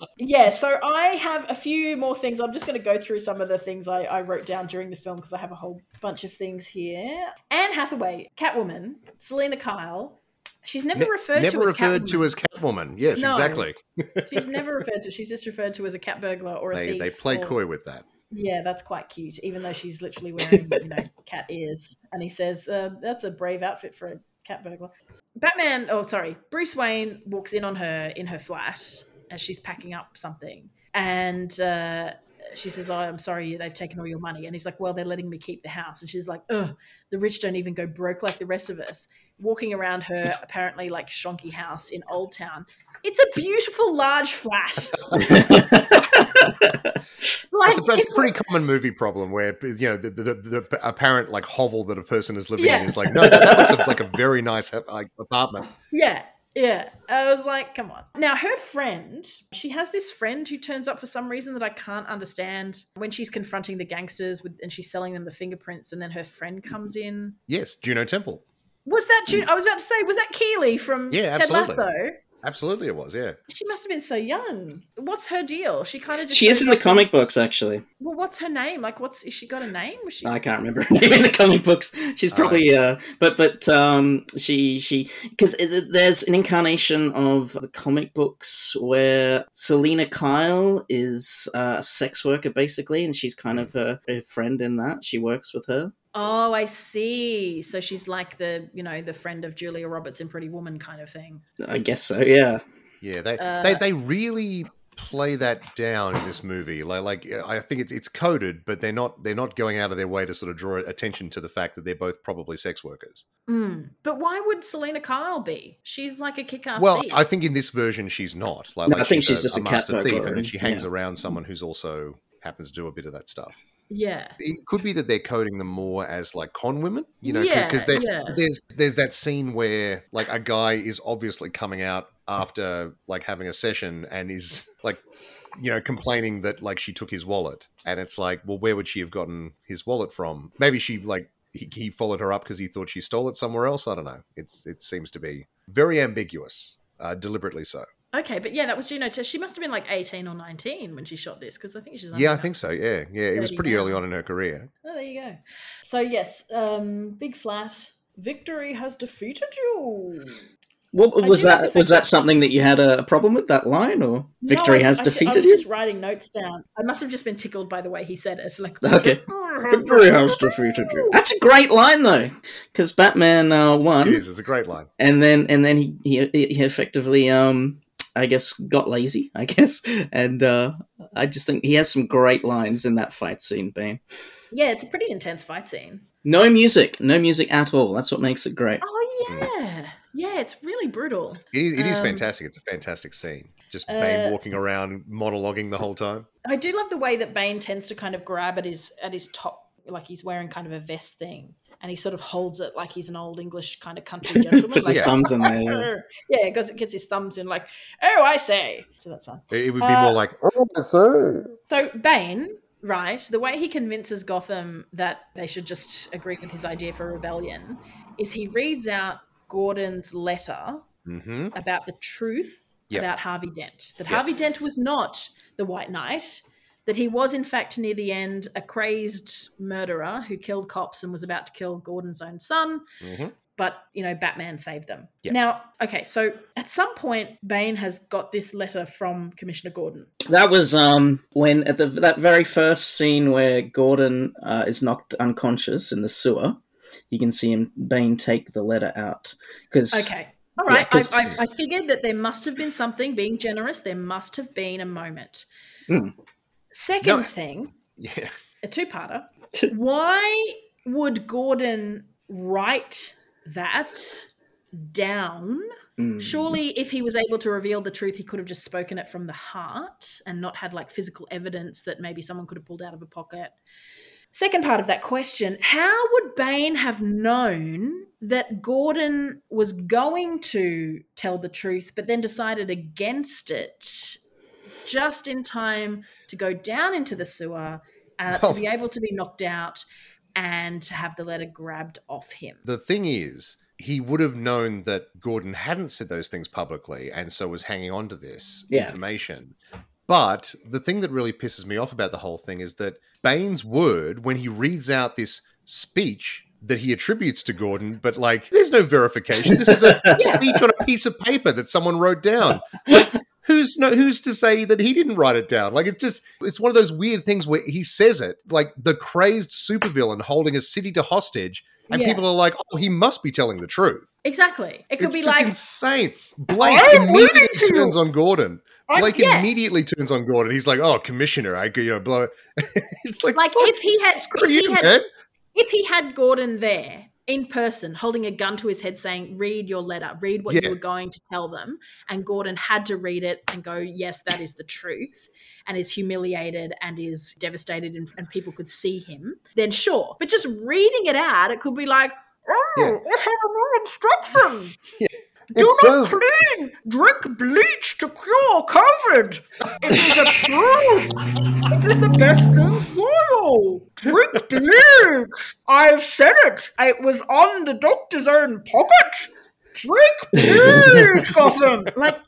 [laughs] yeah, so I have a few more things. I'm just going to go through some of the things I, I wrote down during the film because I have a whole bunch of things here. Anne Hathaway, Catwoman, Selina Kyle. She's never Ne- referred Never to as referred Catwoman. to as Catwoman. Yes, No. exactly. [laughs] She's never referred to. She's just referred to as a cat burglar or a They thief. they play or- coy with that. Yeah, that's quite cute. Even though she's literally wearing, you know, [laughs] cat ears, and he says, uh, "That's a brave outfit for a cat burglar." Batman. Oh, sorry. Bruce Wayne walks in on her in her flat as she's packing up something, and uh, she says, "Oh, I'm sorry, they've taken all your money." And he's like, "Well, they're letting me keep the house." And she's like, "Ugh, the rich don't even go broke like the rest of us." Walking around her apparently like shonky house in Old Town. It's a beautiful large flat. [laughs] like, That's a, that's it's a pretty common movie problem where you know the, the, the, apparent like hovel that a person is living Yeah. in is like no that, that looks like a very nice like apartment. Yeah, yeah. I was like, come on. Now, her friend, she has this friend who turns up for some reason that I can't understand when she's confronting the gangsters with, and she's selling them the fingerprints, and then her friend mm-hmm. comes in. Yes, Juno Temple. Was that June? Mm. I was about to say, was that Keeley from Yeah, Ted absolutely. Lasso? Absolutely, it was. Yeah. She must have been so young. What's her deal? She kind of just She is in the off- comic books, actually. Well, what's her name? Like, what's is she got a name? Was she? I can't remember her [laughs] name in the comic books. She's probably uh, but but um, she she because there's an incarnation of the comic books where Selina Kyle is uh, a sex worker basically, and she's kind of her, her friend in that. She works with her. Oh, I see. So she's like the you know the friend of Julia Roberts in Pretty Woman kind of thing. I guess so. Yeah. Yeah, they Uh, they they really play that down in this movie. Like like I think it's it's coded, but they're not they're not going out of their way to sort of draw attention to the fact that they're both probably sex workers. Mm. But why would Selina Kyle be? She's like a kick-ass Well, thief. I think in this version she's not. Like, No, like I think she's just a cat master thief, and then she hangs yeah. around someone who's also happens to do a bit of that stuff. Yeah. It could be that they're coding them more as like con women, you know, Yeah, because yeah. there's there's that scene where like a guy is obviously coming out after like having a session and is [laughs] like you know complaining that like she took his wallet. And it's like well where would she have gotten his wallet from? Maybe she like he, he followed her up because he thought she stole it somewhere else? I don't know. It's it seems to be very ambiguous uh, deliberately so Okay, but yeah, that was Juno. She must have been like eighteen or nineteen when she shot this because I think she's. yeah i think so yeah yeah it was 30 pretty early on in her career Oh, there you go. So yes, um, big flat. Victory has defeated you. What was do like the that? Was that- that something that you had a problem with that line, or victory No, I- has I- I defeated was you? just writing notes down. I must have just been tickled by the way he said it. Like, [laughs] Okay. Victory has defeated you. [laughs] That's a great line though, because Batman uh, won. it is it's a great line and then and then he he, he effectively um i guess got lazy i guess. [laughs] And uh i just think he has some great lines in that fight scene bane Yeah, it's a pretty intense fight scene. no music. No music at all. That's what makes it great. Oh yeah, yeah, it's really brutal. it is, it is Um, fantastic. It's a fantastic scene. Just uh, bane walking around monologuing the whole time. I do love the way that Bane tends to kind of grab at his at his top, like he's wearing kind of a vest thing, and he sort of holds it like he's an old English kind of country [laughs] gentleman. puts his thumbs in there [laughs] yeah. yeah, because it gets his thumbs in, like, oh, I say. So that's fine. it, it would be Uh, more like Oh, I say. So Bane, right, the way he convinces Gotham that they should just agree with his idea for rebellion is he reads out Gordon's letter hmm about the truth Yep. about Harvey Dent. That Yep. Harvey Dent was not the White Knight. That he was, in fact, near the end, a crazed murderer who killed cops and was about to kill Gordon's own son. hmm But, you know, Batman saved them. Yep. Now, okay, so at some point, Bane has got this letter from Commissioner Gordon. that was um when at the that very first scene where gordon uh, is knocked unconscious in the sewer you can see him bane take the letter out because Okay. all right Yeah, I, I, I figured that there must have been something, being generous, there must have been a moment. Hmm. Second No. thing, [laughs] yeah a two parter. Why would Gordon write that down? Mm. Surely, if he was able to reveal the truth, he could have just spoken it from the heart and not had like physical evidence that maybe someone could have pulled out of a pocket. Second part of that question How would Bane have known that Gordon was going to tell the truth, but then decided against it just in time to go down into the sewer, uh, Well- to be able to be knocked out and to have the letter grabbed off him? the thing is, he would have known that Gordon hadn't said those things publicly and so was hanging on to this Yeah. information. But the thing that really pisses me off about the whole thing is that Bane's word, when he reads out this speech that he attributes to Gordon, but like, there's no verification. This is a [laughs] speech on a piece of paper that someone wrote down. Like, who's no, who's to say that he didn't write it down? Like, it's just, it's one of those weird things where he says it, like the crazed supervillain holding a city to hostage, and Yeah. people are like, "Oh, he must be telling the truth." Exactly. It could it's be like, insane. Blake immediately turns on Gordon. Blake yeah. immediately turns on Gordon. He's like, "Oh, commissioner, I could, you know, blow." [laughs] it's like, like if he had, screw if he you, had, man. if he had Gordon there in person, holding a gun to his head, saying, "Read your letter. Read what Yeah. you were going to tell them," and Gordon had to read it and go, "Yes, that is the truth." And is humiliated and is devastated, and, and people could see him. Then sure, but just reading it out, it could be like, Oh, Yeah. I have a instruction. It [laughs] Do not says clean. Drink bleach to cure COVID. It is a truth. It is the best thing for you. Drink bleach. I've said it. It was on the doctor's own pocket. Drake Page, Gotham. Like,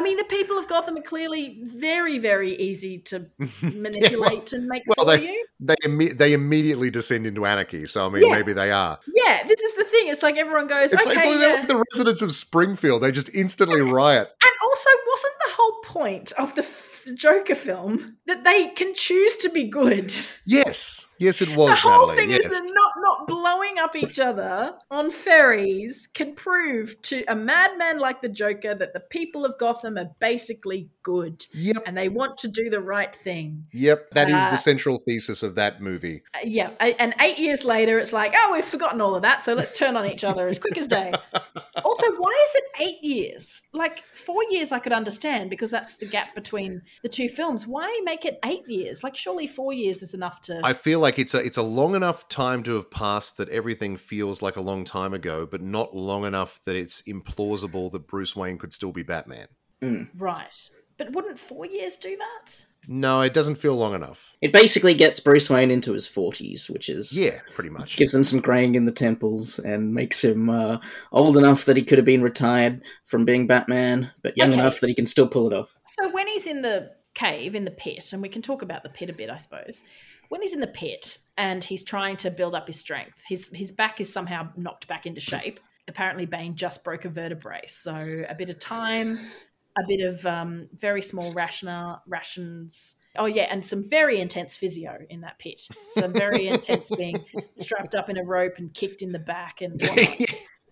I mean, the people of Gotham are clearly very, very easy to [laughs] manipulate and make well, for they- you. They imme- they immediately descend into anarchy. So I mean, Yeah. maybe they are. Yeah, this is the thing. It's like everyone goes, It's, okay, it's like yeah. like the residents of Springfield. They just instantly riot. And also, wasn't the whole point of the f- Joker film that they can choose to be good? Yes, yes, it was. the whole Natalie, thing yes. is that not not blowing up each other on ferries can prove to a madman like the Joker that the people of Gotham are basically good Yep, and they want to do the right thing. yep. That is Uh, the central thesis of that movie. Uh, yeah, and eight years later, it's like, oh, we've forgotten all of that, so let's turn on each other as quick as day. [laughs] also, why is it eight years? Like four years, I could understand because that's the gap between the two films. Why make it eight years? Like, surely four years is enough to. I feel like it's a it's a long enough time to have passed that everything feels like a long time ago, but not long enough that it's implausible that Bruce Wayne could still be Batman. Right. But wouldn't four years do that? No, it doesn't feel long enough. It basically gets Bruce Wayne into his 40s, which is. Yeah, pretty much. Gives him some graying in the temples and makes him uh, old enough that he could have been retired from being Batman, but young Okay. enough that he can still pull it off. So when he's in the cave, in the pit, and we can talk about the pit a bit, I suppose. When he's in the pit and he's trying to build up his strength, his his back is somehow knocked back into shape. Apparently, Bane just broke a vertebrae, so a bit of time, a bit of um, very small rational rations. Oh yeah, and some very intense physio in that pit. Some very [laughs] intense being strapped up in a rope and kicked in the back and [laughs]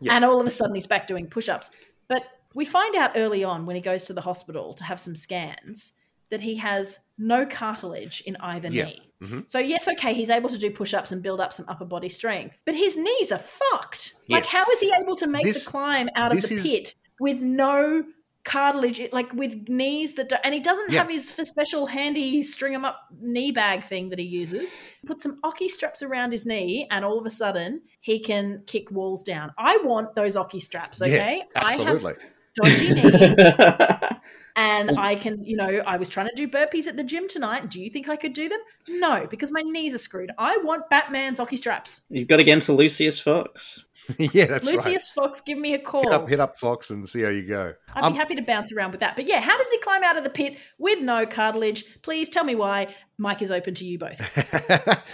Yeah. and all of a sudden he's back doing push-ups but we find out early on when he goes to the hospital to have some scans that he has no cartilage in either Yeah. knee Mhm. so yes okay he's able to do push-ups and build up some upper body strength but his knees are fucked like how is he able to make This- the climb out of the is- pit with no cartilage like with knees that do- and he doesn't Yeah. have his special handy string 'em up knee bag thing that he uses put some ocky straps around his knee and all of a sudden he can kick walls down i want those ocky straps okay Yeah, absolutely. i have dodgy knees [laughs] and i can you know i was trying to do burpees at the gym tonight do you think i could do them no because my knees are screwed i want batman's ocky straps You've got to get into Lucius Fox. [laughs] yeah, that's right. lucius fox give me a call Hit up, hit up Fox and see how you go. I'd Um, be happy to bounce around with that. But yeah, how does he climb out of the pit with no cartilage? Please tell me why. Mike is open to you both.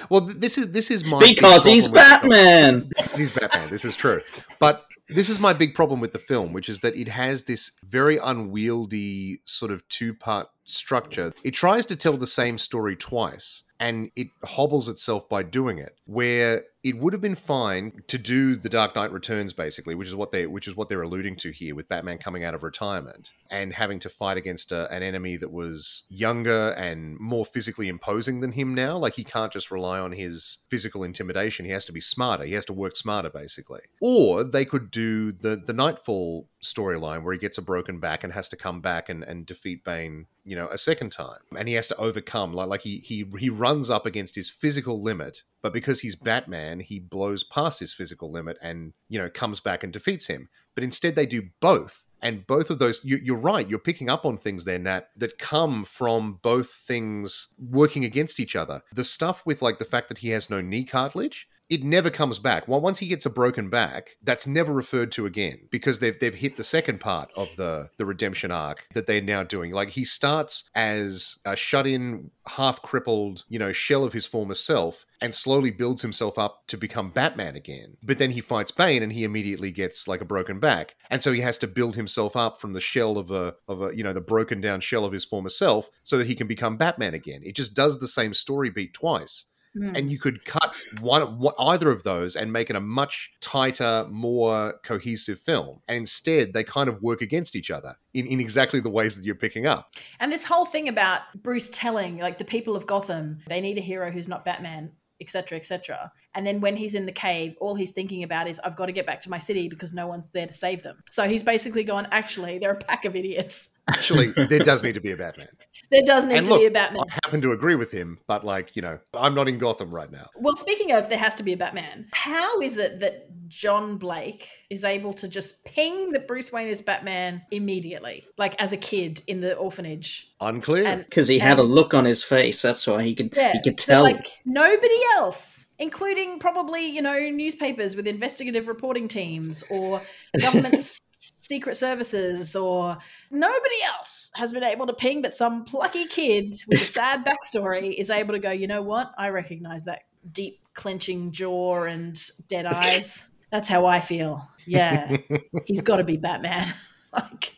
[laughs] well, this is this is my Because he's problem with the film. Batman! [laughs] Because he's Batman. This is true. But this is my big problem with the film, which is that it has this very unwieldy sort of two part structure. It tries to tell the same story twice, and it hobbles itself by doing it. Where it would have been fine to do the Dark Knight Returns, basically, which is what they which is what they're alluding to here, with Batman coming out of retirement and having to fight against a, an enemy that was younger and more physically imposing than him now. Like he can't just rely on his physical intimidation; he has to be smarter. He has to work smarter, basically. Or they could do the the Knightfall storyline where he gets a broken back and has to come back and, and defeat Bane, you know, a second time, and he has to overcome like like he he he runs up against his physical limit, but because he's Batman, he blows past his physical limit and you know comes back and defeats him. But instead, they do both. And both of those, you, you're right. You're picking up on things there, Nat, that come from both things working against each other. The stuff with like the fact that he has no knee cartilage, it never comes back. Well, once he gets a broken back, that's never referred to again because they've they've hit the second part of the the redemption arc that they're now doing. Like he starts as a shut-in, half crippled, you know, shell of his former self, and slowly builds himself up to become Batman again. But then he fights Bane, and he immediately gets like a broken back, and so he has to build himself up from the shell of a of a you know the broken down shell of his former self so that he can become Batman again. It just does the same story beat twice Hmm. and you could cut one, one either of those and make it a much tighter, more cohesive film. And instead, they kind of work against each other in, in exactly the ways that you're picking up. And this whole thing about Bruce telling, like, the people of Gotham, they need a hero who's not Batman, etc., etc. And then when he's in the cave, all he's thinking about is, I've got to get back to my city because no one's there to save them. So he's basically gone, actually, they're a pack of idiots. Actually, [laughs] there does need to be a Batman. There does need And to look, be a Batman. I happen to agree with him, but like, you know, I'm not in Gotham right now. Well, speaking of, there has to be a Batman. How is it that John Blake is able to just ping that Bruce Wayne is Batman immediately, like as a kid in the orphanage? Unclear. Because he had a look on his face, that's why he could yeah, he could tell. like nobody else. Including probably, you know, newspapers with investigative reporting teams or [laughs] government's secret services or nobody else has been able to ping, but some plucky kid with a sad [laughs] backstory is able to go, you know what? I recognize that deep clenching jaw and dead eyes. That's how I feel. Yeah. [laughs] He's got to be Batman. like,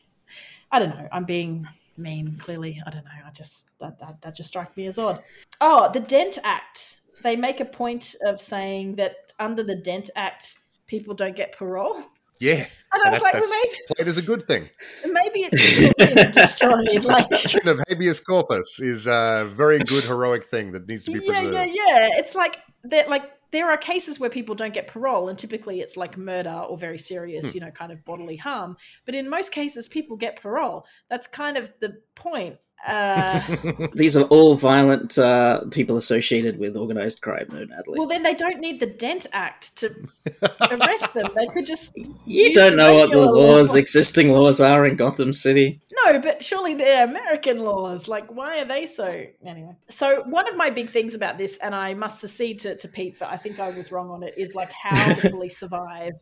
I don't know. I'm being mean, clearly. I don't know. I just, that, that, that just struck me as odd. Oh, the Dent Act. They make a point of saying that under the Dent Act, people don't get parole. Yeah. [laughs] And I was that's, like, well, maybe, played a good thing. [laughs] maybe it's destroyed. [laughs] Like, Suspension of habeas corpus is a very good heroic thing that needs to be preserved. yeah, yeah, yeah. It's like that. Like there are cases where people don't get parole, and typically it's like murder or very serious, Hmm. you know, kind of bodily harm. But in most cases, people get parole. That's kind of the point. Uh, [laughs] These are all violent uh, people associated with organized crime, though, Natalie. well, then they don't need the Dent Act to [laughs] arrest them. They could just you don't know what the laws, law. existing laws, are in Gotham City. No, but surely they're American laws. Like, why are they so? Anyway, so one of my big things about this, and I must secede to, to Pete for I think I was wrong on it, is like how [laughs] the police survive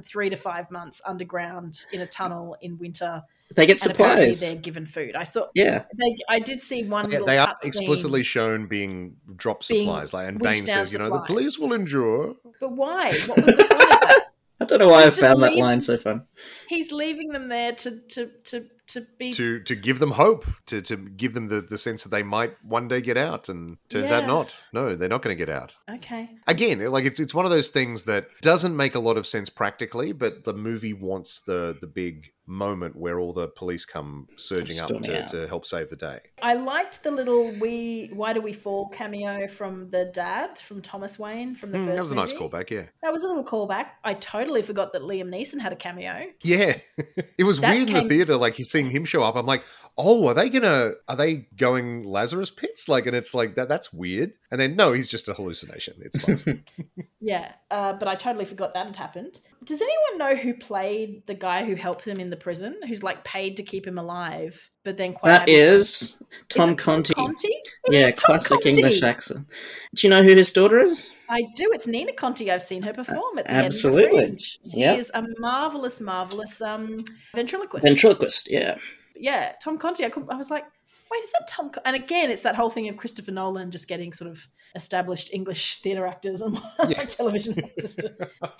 for three to five months underground in a tunnel in winter. They get And supplies. they're given food. I saw. Yeah. They, I did see one. Yeah, they are cut scene, explicitly shown being drop Being supplies, like and winched Bane down says, you know, the supplies. police will endure. But why? What was the point of that? [laughs] I don't know why I He's just found that line so fun. He's leaving them there to to to to be. to to give them hope, to to give them the, the sense that they might one day get out, and turns out not. No, they're not going to get out. okay. Again, like it's it's one of those things that doesn't make a lot of sense practically, but the movie wants the the big moment where all the police come surging up to, to help save the day. I liked the little "We Why Do We Fall" cameo from the dad from Thomas Wayne from the Mm, first. that was a nice callback, yeah. That was a little callback. I totally forgot that Liam Neeson had a cameo. Yeah, [laughs] it was That weird in the theater. Like you seeing him show up, I'm like, oh, are they gonna? Are they going Lazarus pits? Like, and it's like that. That's weird. And then no, he's just a hallucination. It's fine. [laughs] Yeah, uh, but I totally forgot that had happened. Does anyone know who played the guy who helps him in the prison, who's like paid to keep him alive, but then quite That happy- is Tom Conti. Conti? It Yeah, classic Conti. English accent. Do you know who his daughter is? I do. It's Nina Conti. I've seen her perform at the absolutely. Edinburgh Fringe. She Yep. is a marvelous, marvelous um, ventriloquist. Ventriloquist, yeah. Yeah, Tom Conti. I, I was like, wait, is that Tom? Con-? And again, it's that whole thing of Christopher Nolan just getting sort of established English theatre actors and [laughs] Yeah. [laughs] television actors to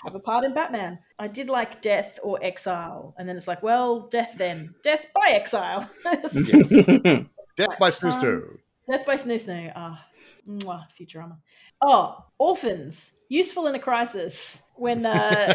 have a part in Batman. I did like Death or Exile, and then it's like, well, Death then, Death by Exile, [laughs] Death by Snooster. Death by Snoo Snoo. Ah, mwah, Futurama. Oh, orphans, useful in a crisis. When uh,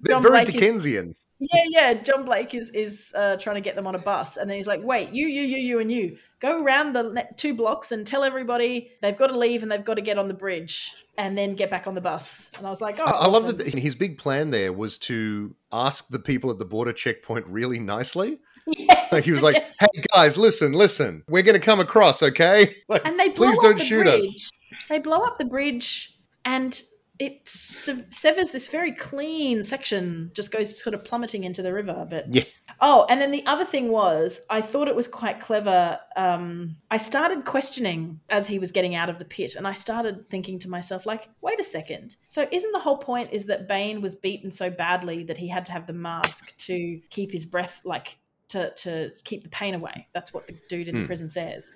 They're John very Blake is- Dickensian. Yeah, yeah. John Blake is is uh, trying to get them on a bus, and then he's like, "Wait, you, you, you, you, and you go around the two blocks and tell everybody they've got to leave and they've got to get on the bridge and then get back on the bus." And I was like, "Oh, I, I love that his big plan there was to ask the people at the border checkpoint really nicely. Yes, Like he was like, "Hey guys, listen, listen. We're going to come across, okay? [laughs] Like, and they please don't the shoot bridge. us." They blow up the bridge, and it severs this very clean section. Just goes sort of plummeting into the river, but Yeah. Oh, and then the other thing was, I thought it was quite clever. Um, I started questioning as he was getting out of the pit, and I started thinking to myself, like, wait a second. So, isn't the whole point is that Bane was beaten so badly that he had to have the mask to keep his breath, like to to keep the pain away? That's what the dude in the Hmm. prison says.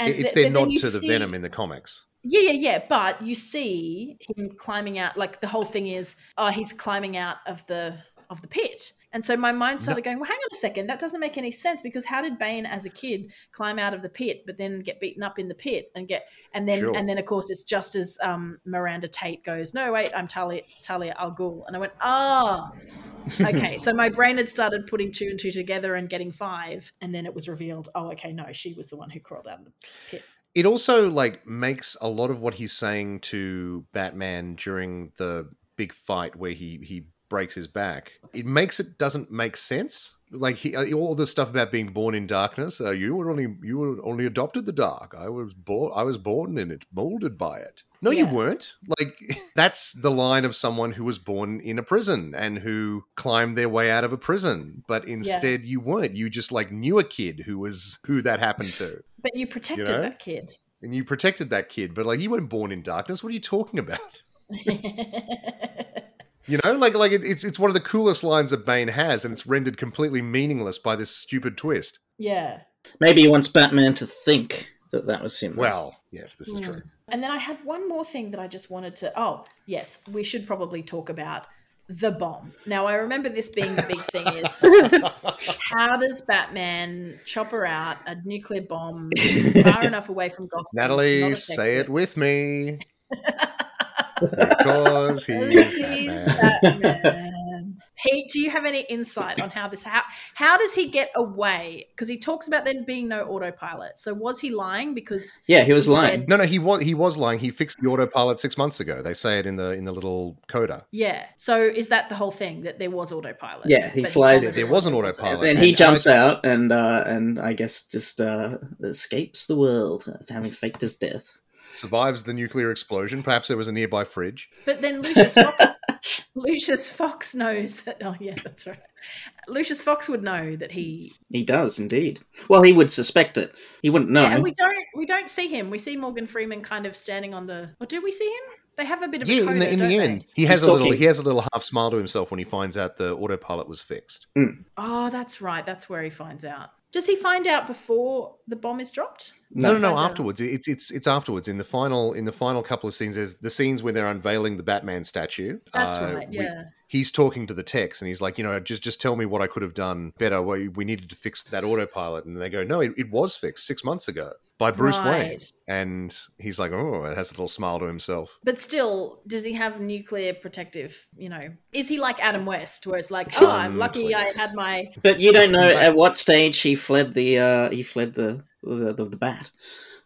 it's th- their nod to the venom in the comics. Yeah, yeah, yeah. But you see him climbing out. Like the whole thing is, oh, he's climbing out of the of the pit. And so my mind started going, well, hang on a second, that doesn't make any sense because how did Bane as a kid climb out of the pit, but then get beaten up in the pit and get and then Sure. and then of course it's just as um, Miranda Tate goes, no wait, I'm Talia Talia Al Ghul, and I went, oh, okay. so my brain had started putting two and two together and getting five, and then it was revealed, oh, okay, no, she was the one who crawled out of the pit. It also like makes a lot of what he's saying to Batman during the big fight where he he breaks his back. It makes it doesn't make sense. Like he, uh, all this stuff about being born in darkness. Uh, you were only you were only adopted the dark. I was born. I was born in it, molded by it. No, you weren't. Like [laughs] that's the line of someone who was born in a prison and who climbed their way out of a prison. But instead, you weren't. You just like knew a kid who was who that happened to. [laughs] But you protected know? that kid. and you protected that kid, but like you weren't born in darkness. What are you talking about? [laughs] You know, like like it's it's one of the coolest lines that Bane has, and it's rendered completely meaningless by this stupid twist. yeah. Maybe he wants Batman to think that that was him. Well, yes, this is Hmm. true. And then I had one more thing that I just wanted to. Oh, yes, we should probably talk about the bomb. Now, I remember this being the big thing is [laughs] how does Batman chopper out a nuclear bomb [laughs] far enough away from Gotham? Natalie, say it with me. because [laughs] Because he's he's Batman. Batman. Pete, do you have any insight on how this how how does he get away? Because he talks about there being no autopilot. So was he lying? Because yeah, he was He lying. said- No, no, he was he was lying. He fixed the autopilot six months ago. They say it in the in the little coda. yeah. So is that the whole thing that there was autopilot? Yeah, he flies- told There, us there it was an autopilot. then he and jumps I- out and uh, and I guess just uh, escapes the world, having faked his death. survives the nuclear explosion. Perhaps there was a nearby fridge. But then Lucius Fox, [laughs] Lucius Fox knows that. Oh yeah, that's right. Lucius Fox would know that he. He does indeed. Well, he would suspect it. He wouldn't know. Yeah, and we don't. We don't see him. We see Morgan Freeman kind of standing on the. Or do we see him? They have a bit of a Yeah, coda, in the, in don't the they? end, he has He's a little talking. he has a little half smile to himself when he finds out the autopilot was fixed. Hmm. Oh, that's right. That's where he finds out. Does he find out before the bomb is dropped? No, no, no. finds out- Afterwards, it's it's it's afterwards in the final in the final couple of scenes. There's the scenes where they're unveiling the Batman statue. That's Uh, right. we- Yeah. he's talking to the techs and he's like, you know, just just tell me what I could have done better. We, we needed to fix that autopilot, and they go, no, it, it was fixed six months ago by Bruce Wayne. And he's like, oh, it has a little smile to himself. But still, does he have nuclear protective? You know, is he like Adam West, where it's like, oh, I'm lucky I had my. But you don't know [laughs] at what stage he fled the uh, he fled the the, the, the bat.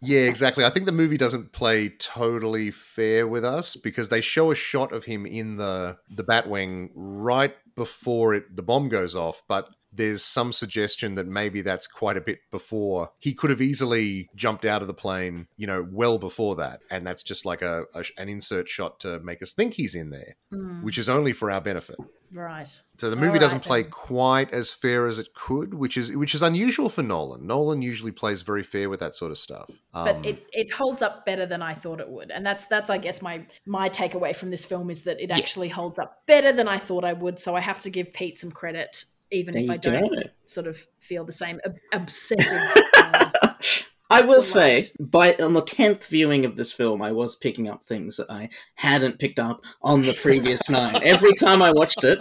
Yeah, exactly. I think the movie doesn't play totally fair with us because they show a shot of him in the the Batwing right before it the bomb goes off, but there's some suggestion that maybe that's quite a bit before he could have easily jumped out of the plane, you know, well before that, and that's just like a, a an insert shot to make us think he's in there, Mm, which is only for our benefit. right. So the movie doesn't play then. quite as fair as it could, which is which is unusual for Nolan. Nolan usually plays very fair with that sort of stuff. But Um, it, it holds up better than I thought it would, and that's that's I guess my my takeaway from this film is that it actually holds up better than I thought I would. So I have to give Pete some credit, even There if I don't sort of feel the same obsessive. uh, [laughs] I will say, by on the tenth viewing of this film, I was picking up things that I hadn't picked up on the previous [laughs] nine. Every time I watched it,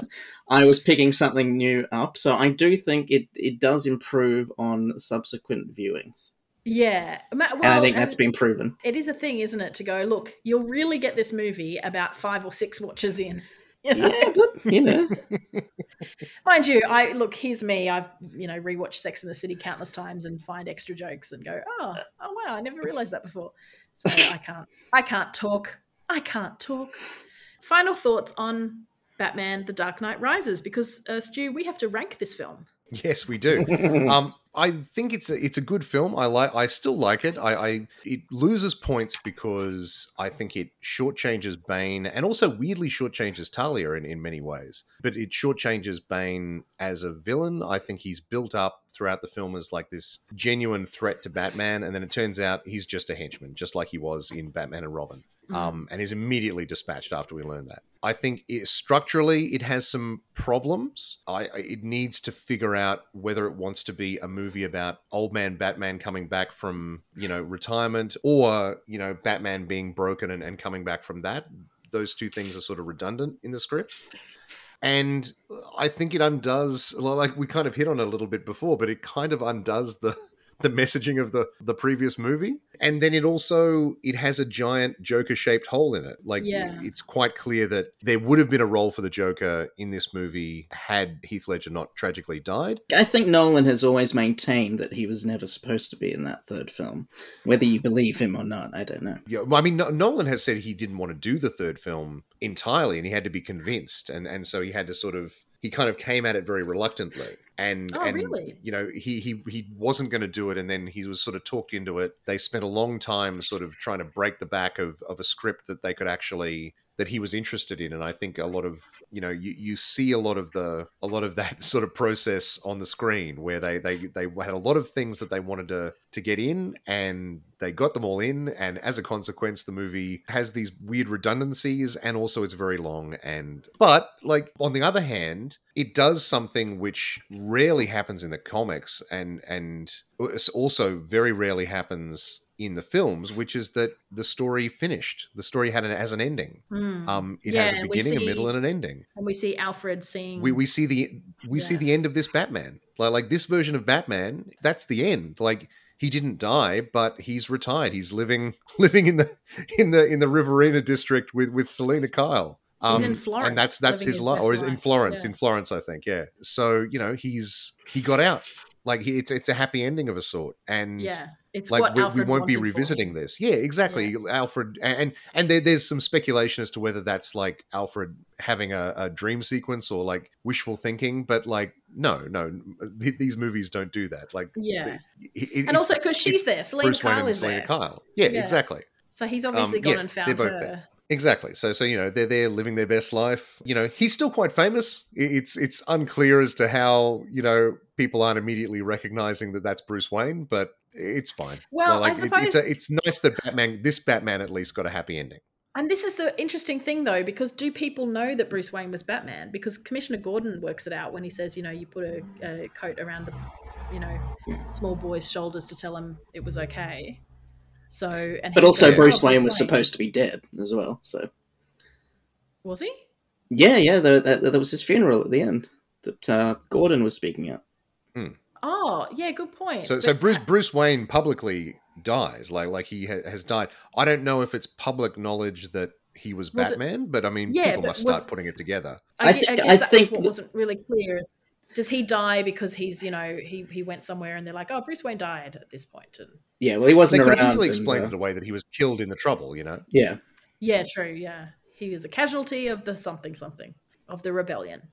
I was picking something new up. So I do think it it does improve on subsequent viewings, yeah, well, and I think that's been proven. it is a thing, isn't it? To go look, you'll really get this movie about five or six watches in. [laughs] You know? Yeah, but you know, [laughs] Mind you, I look. Here's me. I've you know rewatched Sex in the City countless times and find extra jokes and go, oh, oh wow, I never realized that before. So [laughs] I can't. I can't talk. I can't talk. Final thoughts on Batman: The Dark Knight Rises because uh, Stu, we have to rank this film. Yes, we do. [laughs] um, I think it's a it's a good film. I like. I still like it. I, I it loses points because I think it shortchanges Bane and also weirdly shortchanges Talia in, in many ways. But it shortchanges Bane as a villain. I think he's built up throughout the film as like this genuine threat to Batman, and then it turns out he's just a henchman, just like he was in Batman and Robin. Um, and is immediately dispatched after we learn that. I think it, structurally it has some problems. I, it needs to figure out whether it wants to be a movie about old man Batman coming back from you know retirement or you know Batman being broken and, and coming back from that. Those two things are sort of redundant in the script. And I think it undoes like we kind of hit on it a little bit before, but it kind of undoes the the messaging of the the previous movie and then it also it has a giant joker shaped hole in it like Yeah. it's quite clear that there would have been a role for the joker in this movie had heath ledger not tragically died I think Nolan has always maintained that he was never supposed to be in that third film. Whether you believe him or not, I don't know. yeah well, i mean No- nolan has said he didn't want to do the third film entirely and he had to be convinced and and so he had to sort of he kind of came at it very reluctantly and Oh, and really? you know he he he wasn't going to do it and then he was sort of talked into it they spent a long time sort of trying to break the back of of a script that they could actually that he was interested in and i think a lot of you know you, you see a lot of the a lot of that [laughs] sort of process on the screen where they they they had a lot of things that they wanted to to get in and they got them all in and as a consequence the movie has these weird redundancies and also it's very long and but like on the other hand it does something which rarely happens in the comics and and uh, also very rarely happens in the films, which is that the story finished. The story had an as an ending. Hmm. Um, it Yeah, has a beginning, a middle, and an ending. and we see Alfred seeing. We we see the we see the end of this Batman. Like like this version of Batman, that's the end. Like he didn't die, but he's retired. He's living [laughs] living in the in the in the Riverina district with with Selina Kyle. Um, He's in Florence, and that's that's his his life, or is in Florence, yeah. in Florence, I think. Yeah. So you know, he's he got out. Like he, it's it's a happy ending of a sort, and yeah, it's like we, we won't be revisiting this. Yeah, exactly. Alfred and and there, there's some speculation as to whether that's like Alfred having a, a dream sequence or like wishful thinking, but like no, no, th- these movies don't do that. Like Yeah, it- and also because she's there, Selina Bruce Kyle is Selina there, Kyle. Yeah, Yeah. exactly. so he's obviously Um, gone yeah, and found her. Exactly. So, so you know, they're there living their best life. You know, he's still quite famous. It's it's unclear as to how you know people aren't immediately recognizing that that's Bruce Wayne, but it's fine. Well, I it- suppose- it's, a, it's nice that Batman, this Batman, at least got a happy ending. And this is the interesting thing, though, because do people know that Bruce Wayne was Batman? Because Commissioner Gordon works it out when he says, you know, you put a, a coat around the, you know, small boy's shoulders to tell him it was okay. So, and But also, says, Bruce "Oh, Wayne was supposed to be dead as well. So Was he? yeah, yeah, the, that, that was his funeral at the end that uh, Gordon was speaking at. Oh, yeah, good point. So, so Bruce Bruce Wayne publicly dies, like like he ha- has died. I don't know if it's public knowledge that he was Was it- Batman, but I mean, Yeah, people but must start was- putting it together. I, I gue- I guess I that think was what that- wasn't really clear. Is, does he die because he's, you know, he, he went somewhere and they're like, oh, Bruce Wayne died at this point. And Yeah, well, he wasn't could around. easily and, explain uh, it away that he was killed in the trouble. You know. Yeah, Yeah, true. Yeah, he was a casualty of the something something of the rebellion. [laughs]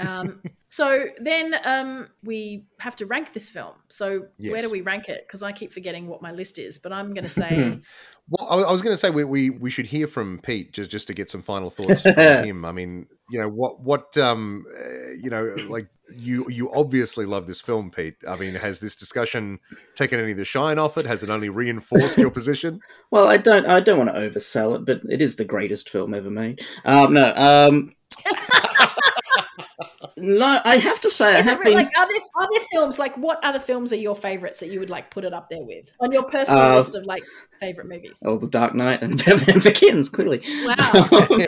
Um, so then um, we have to rank this film. So where do we rank it? Because I keep forgetting what my list is. But I'm going to say, [laughs] Well, I, I was going to say we, we we should hear from Pete just just to get some final thoughts from [laughs] him. I mean, you know what what um uh, you know [laughs] like you you obviously love this film, Pete. I mean, has this discussion taken any of the shine off it? Has it only reinforced your position? [laughs] Well, I don't. I don't want to oversell it, but it is the greatest film ever made. Um, no, um, [laughs] no. I have to say, is it have been. like are there, are there films like what other films are your favorites that you would like put it up there with on your personal Uh, list of like favorite movies? Oh, The Dark Knight and [laughs] Batman Begins. Clearly, Wow. [laughs]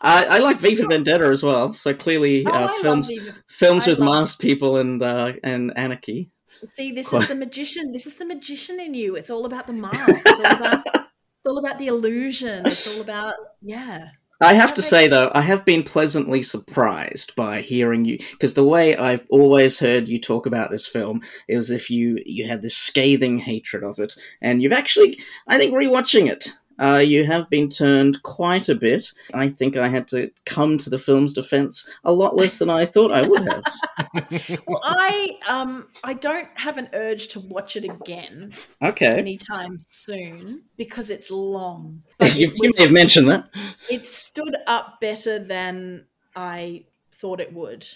I, I like V for Vendetta as well. So clearly, Oh, uh, films films I with masked people and uh, and anarchy. See, this Quite- is the magician. This is the magician in you. It's all about the mask. It's all about, [laughs] it's all about the illusion. It's all about yeah. I have to say though, I have been pleasantly surprised by hearing you because the way I've always heard you talk about this film is if you you had this scathing hatred of it, and you've actually, I think, rewatching it, uh, you have been turned quite a bit. I think I had to come to the film's defense a lot less than I thought I would have. [laughs] Well, I um I don't have an urge to watch it again Okay, anytime soon because it's long. [laughs] You, it, you was- may have mentioned that. it stood up better than I thought it would.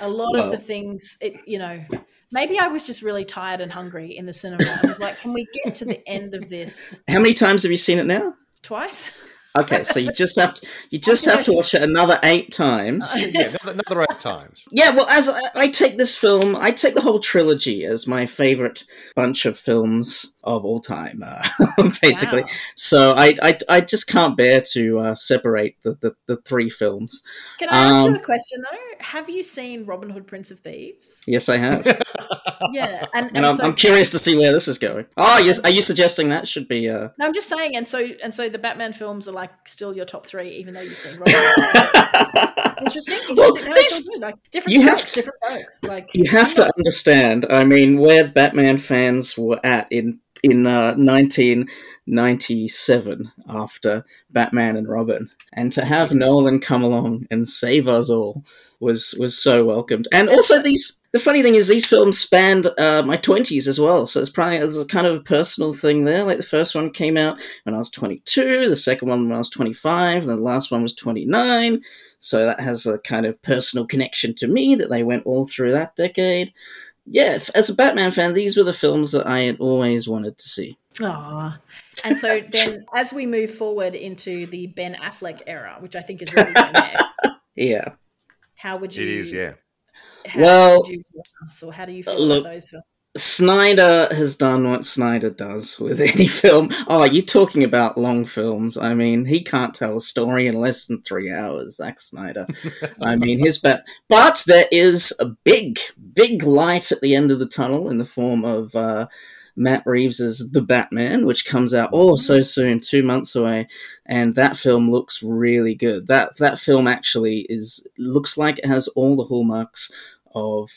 A lot of the things, it you know, maybe I was just really tired and hungry in the cinema. I was like, can we get to the end of this How many times have you seen it now? twice? Okay, so you just have to you [laughs] just have to watch it another eight times. [laughs] yeah, another, another eight times. Yeah, well, as I, I take this film, I take the whole trilogy as my favorite bunch of films of all time, uh, [laughs] basically. Wow. So I, I, I just can't bear to uh, separate the, the, the three films. Can I ask Um, you a question though? Have you seen Robin Hood, Prince of Thieves? Yes, I have, [laughs] Yeah, and, and I'm, so, I'm curious to see where this is going. Oh, yes, are you suggesting that should be? Uh... No, I'm just saying, and so and so the Batman films are like still your top three, even though you've seen Robin. Hood. [laughs] interesting. interesting. Well, no, Like different you have to- different folks. Like You have to understand. I mean, where Batman fans were at in in uh, 1997 after Batman and Robin, and to have Nolan come along and save us all was was so welcomed. And also these The funny thing is, these films spanned uh, my twenties as well, so it's probably there's a kind of a personal thing there. Like the first one came out when I was 22, the second one when I was 25, and the last one was 29. So that has a kind of personal connection to me that they went all through that decade. Yeah, as a Batman fan, these were the films that I had always wanted to see. Aw. And so [laughs] then, as we move forward into the Ben Affleck era, which I think is really going next, [laughs] Yeah. how would you? It is, yeah. How Well, would you us, or how do you feel look, about those films? Snyder has done what Snyder does with [laughs] any film. Oh, you're talking about long films. I mean, he can't tell a story in less than three hours, Zack Snyder. [laughs] I mean, his bat. But there is a big, big light at the end of the tunnel in the form of uh, Matt Reeves's The Batman, which comes out oh so soon, two months away, and that film looks really good. That that film actually is looks like it has all the hallmarks of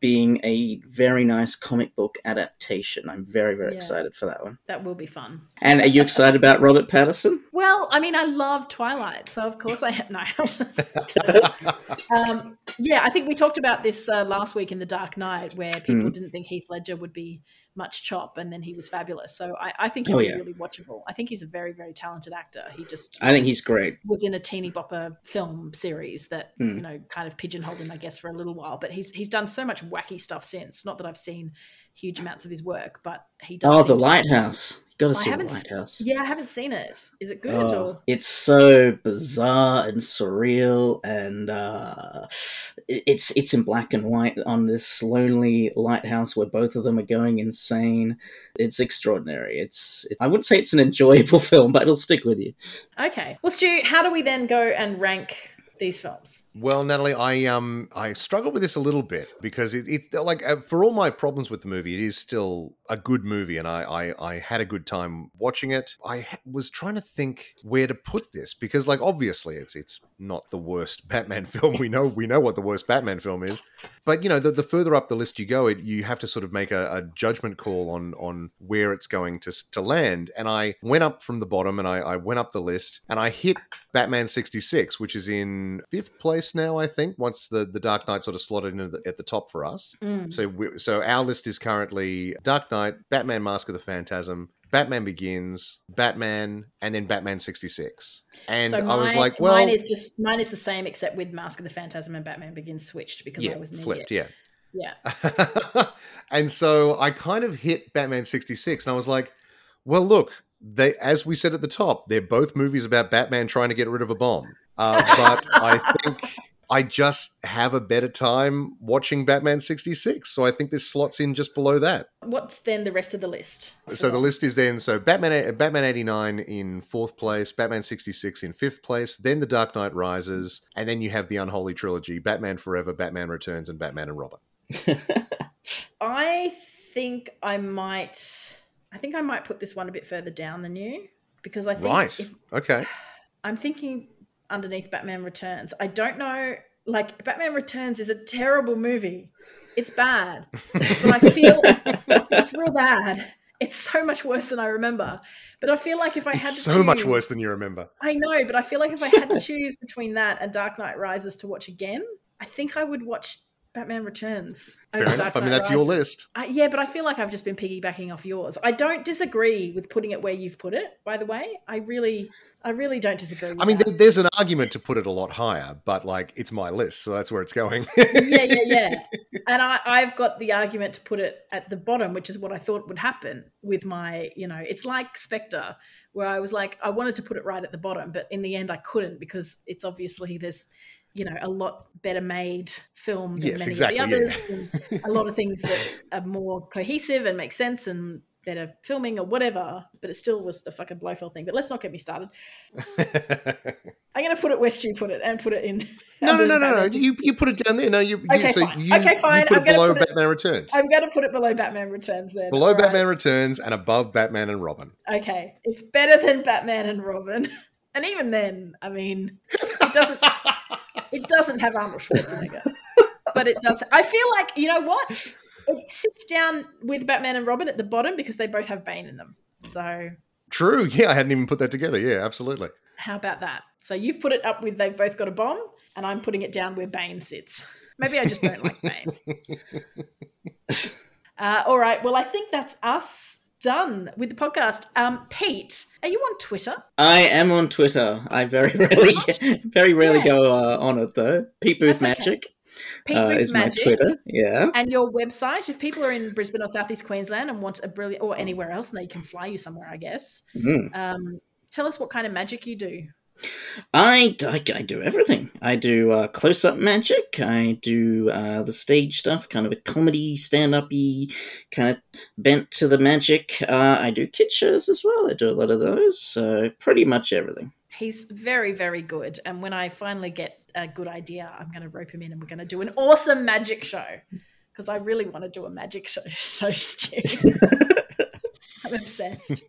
being a very nice comic book adaptation. I'm very, very Yeah. excited for that one. That will be fun. And are you excited about Robert Pattinson? Well, I mean, I love Twilight, so of course I have no. [laughs] um, yeah, I think we talked about this uh, last week in The Dark Knight, where people Mm. didn't think Heath Ledger would be much chop, and then he was fabulous. So I, I think he'll Oh, be yeah. really watchable. I think he's a very, very talented actor. He just I think he's great. was in a teeny bopper film series that Hmm. you know kind of pigeonholed him, I guess, for a little while. But he's he's done so much wacky stuff since. Not that I've seen huge amounts of his work, but he does. Oh, The Lighthouse. You got to see The Lighthouse. Yeah, I haven't seen it. Is it good? Oh, or? it's so bizarre and surreal, and uh, it's it's in black and white on this lonely lighthouse where both of them are going insane. It's extraordinary. It's I wouldn't say it's an enjoyable [laughs] film, but it'll stick with you. Okay. Well, Stu, how do we then go and rank these films? Well, Natalie, I um I struggle with this a little bit because it, it's like uh, for all my problems with the movie, it is still a good movie, and I I, I had a good time watching it. I was trying to think where to put this because, like, obviously, it's it's not the worst [laughs] Batman film. We know we know what the worst Batman film is, but you know, the, the further up the list you go, it you have to sort of make a, a judgment call on on where it's going to to land. And I went up from the bottom, and I, I went up the list, and I hit Batman sixty six, which is in fifth place now, I think. Once the the Dark Knight sort of slotted in at the, at the top for us. Mm. So we, so our list is currently Dark Knight, Batman: Mask of the Phantasm. Batman Begins, Batman, and then Batman sixty six, and so I was mine- like, "Well, mine is just mine is the same except with Mask of the Phantasm and Batman Begins switched because yeah, I was flipped, idiot. yeah." Yeah. [laughs] and so I kind of hit Batman 66 and I was like, well, look, they as we said at the top, they're both movies about Batman trying to get rid of a bomb. Uh, but I think I just have a better time watching Batman 66. So I think this slots in just below that. What's then the rest of the list? So the list is then so Batman Batman 89 in fourth place, Batman 66 in fifth place, then The Dark Knight Rises, and then you have the unholy trilogy, Batman Forever, Batman Returns, and Batman and Robin. [laughs] I think I might. I think I might put this one a bit further down than you because I think Right. if Okay. [sighs] I'm thinking underneath Batman Returns. I don't know. Like Batman Returns is a terrible movie. It's bad, but I feel [laughs] it's real bad. It's so much worse than I remember. But I feel like if I had to It's so much worse than you remember. I know, but I feel like if I had to [laughs] choose between that and Dark Knight Rises to watch again, I think I would watch Batman Returns. Fair enough. Dark I mean, Knight that's your list. I, yeah, but I feel like I've just been piggybacking off yours. I don't disagree with putting it where you've put it. By the way, I really, I really don't disagree. With I mean, that. there, there's an argument to put it a lot higher, but like it's my list, so that's where it's going. yeah, yeah, yeah. [laughs] And I, I've got the argument to put it at the bottom, which is what I thought would happen with my, you know, it's like Spectre, where I was like, I wanted to put it right at the bottom, but in the end, I couldn't because it's obviously there's, you know, a lot better made film than Yes, many exactly, of the yeah. others, and a lot of [laughs] things that are more cohesive and make sense and better filming or whatever. But it still was the fucking Blofeld thing. But let's not get me started. [laughs] I'm going to put it where Stu put it and put it in. no, no, no, no, no. You you put it down there. No, you. you Okay, so fine. you, Okay, fine. You put I'm it below put it- Batman Returns. I'm going to put it below Batman Returns then. below All right. Batman Returns and above Batman and Robin. Okay, it's better than Batman and Robin, [laughs] and even then, I mean, it doesn't. It doesn't have Arnold Schwarzenegger, but it does. I feel like you know what? It sits down with Batman and Robin at the bottom because they both have Bane in them. So True. Yeah, I hadn't even put that together. Yeah, absolutely. How about that? So you've put it up with they've both got a bomb, and I'm putting it down where Bane sits. Maybe I just don't like Bane. [laughs] Uh, all right. Well, I think that's us done with the podcast. Um, Pete, are you on Twitter? I am on Twitter. I very [laughs] rarely, very rarely Yeah. go uh, on it though. Pete Booth That's okay. Magic Pete uh, is my Magic. Twitter. Yeah. And your website, if people are in Brisbane or Southeast Queensland and want a brilliant, or anywhere else, and they can fly you somewhere, I guess. Mm. Um, tell us what kind of magic you do. I, I, I do everything. I do uh, close up magic. I do uh, the stage stuff, kind of a comedy, stand up y, kind of bent to the magic. Uh, I do kid shows as well. I do a lot of those. So pretty much everything. He's very, very good. And when I finally get a good idea, I'm going to rope him in and we're going to do an awesome magic show because I really want to do a magic show. [laughs] So, Stu. [laughs] I'm obsessed.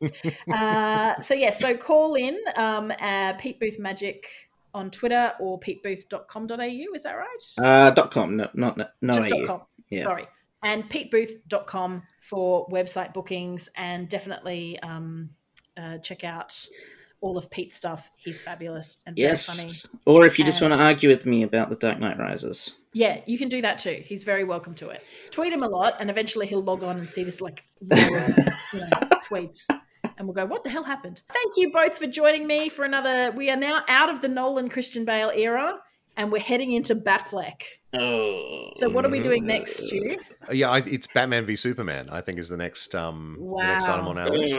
Uh, so, yeah, so call in um, uh, Pete Booth Magic on Twitter or petebooth.com.au. Is that right? Uh, dot com, no, not no, no Just AU. dot .com. Yeah. Sorry. And petebooth.com for website bookings and definitely um, uh, check out all of Pete's stuff. He's fabulous and very funny. Yes. Or if you just Um, want to argue with me about the Dark Knight Rises. Yeah, you can do that too. He's very welcome to it. Tweet him a lot, and eventually he'll log on and see this like [laughs] you know, tweets, and we'll go, "What the hell happened?" Thank you both for joining me for another. We are now out of the Nolan Christian Bale era, and we're heading into Batfleck. Oh. So, what are we doing next, Stu? Uh, Yeah, I, it's Batman v Superman. I think is the next um the next item on our list.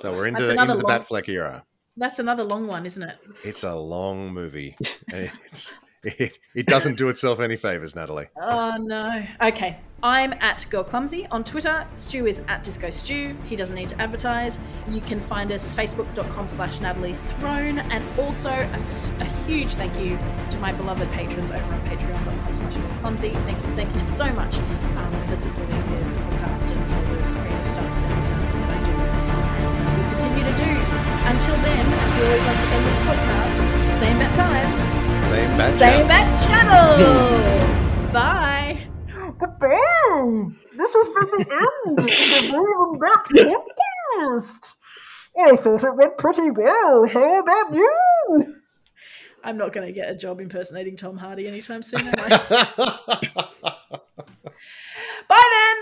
So we're into That's another into the long- Batfleck era. That's another long one, isn't it? It's a long movie. [laughs] it's it, [laughs] it doesn't do itself any favors, Natalie. Oh no. Okay. I'm at Girl Clumsy on Twitter. Stu is at Disco Stew. He doesn't need to advertise. You can find us facebook.com slash Natalie's Throne. And also a huge thank you to my beloved patrons over on patreon.com slash Girl Clumsy. Thank you, thank you so much um, for supporting the podcast and all the creative stuff that, um, that I do. And uh, we continue to do. Until then, as we always like to end these podcasts, same bat time, same bat Same bat channel. Bye. Goodbye. This has been the end of the William Bat podcast. I thought it went pretty well. How about you? I'm not going to get a job impersonating Tom Hardy anytime soon, am I? [laughs] Bye then.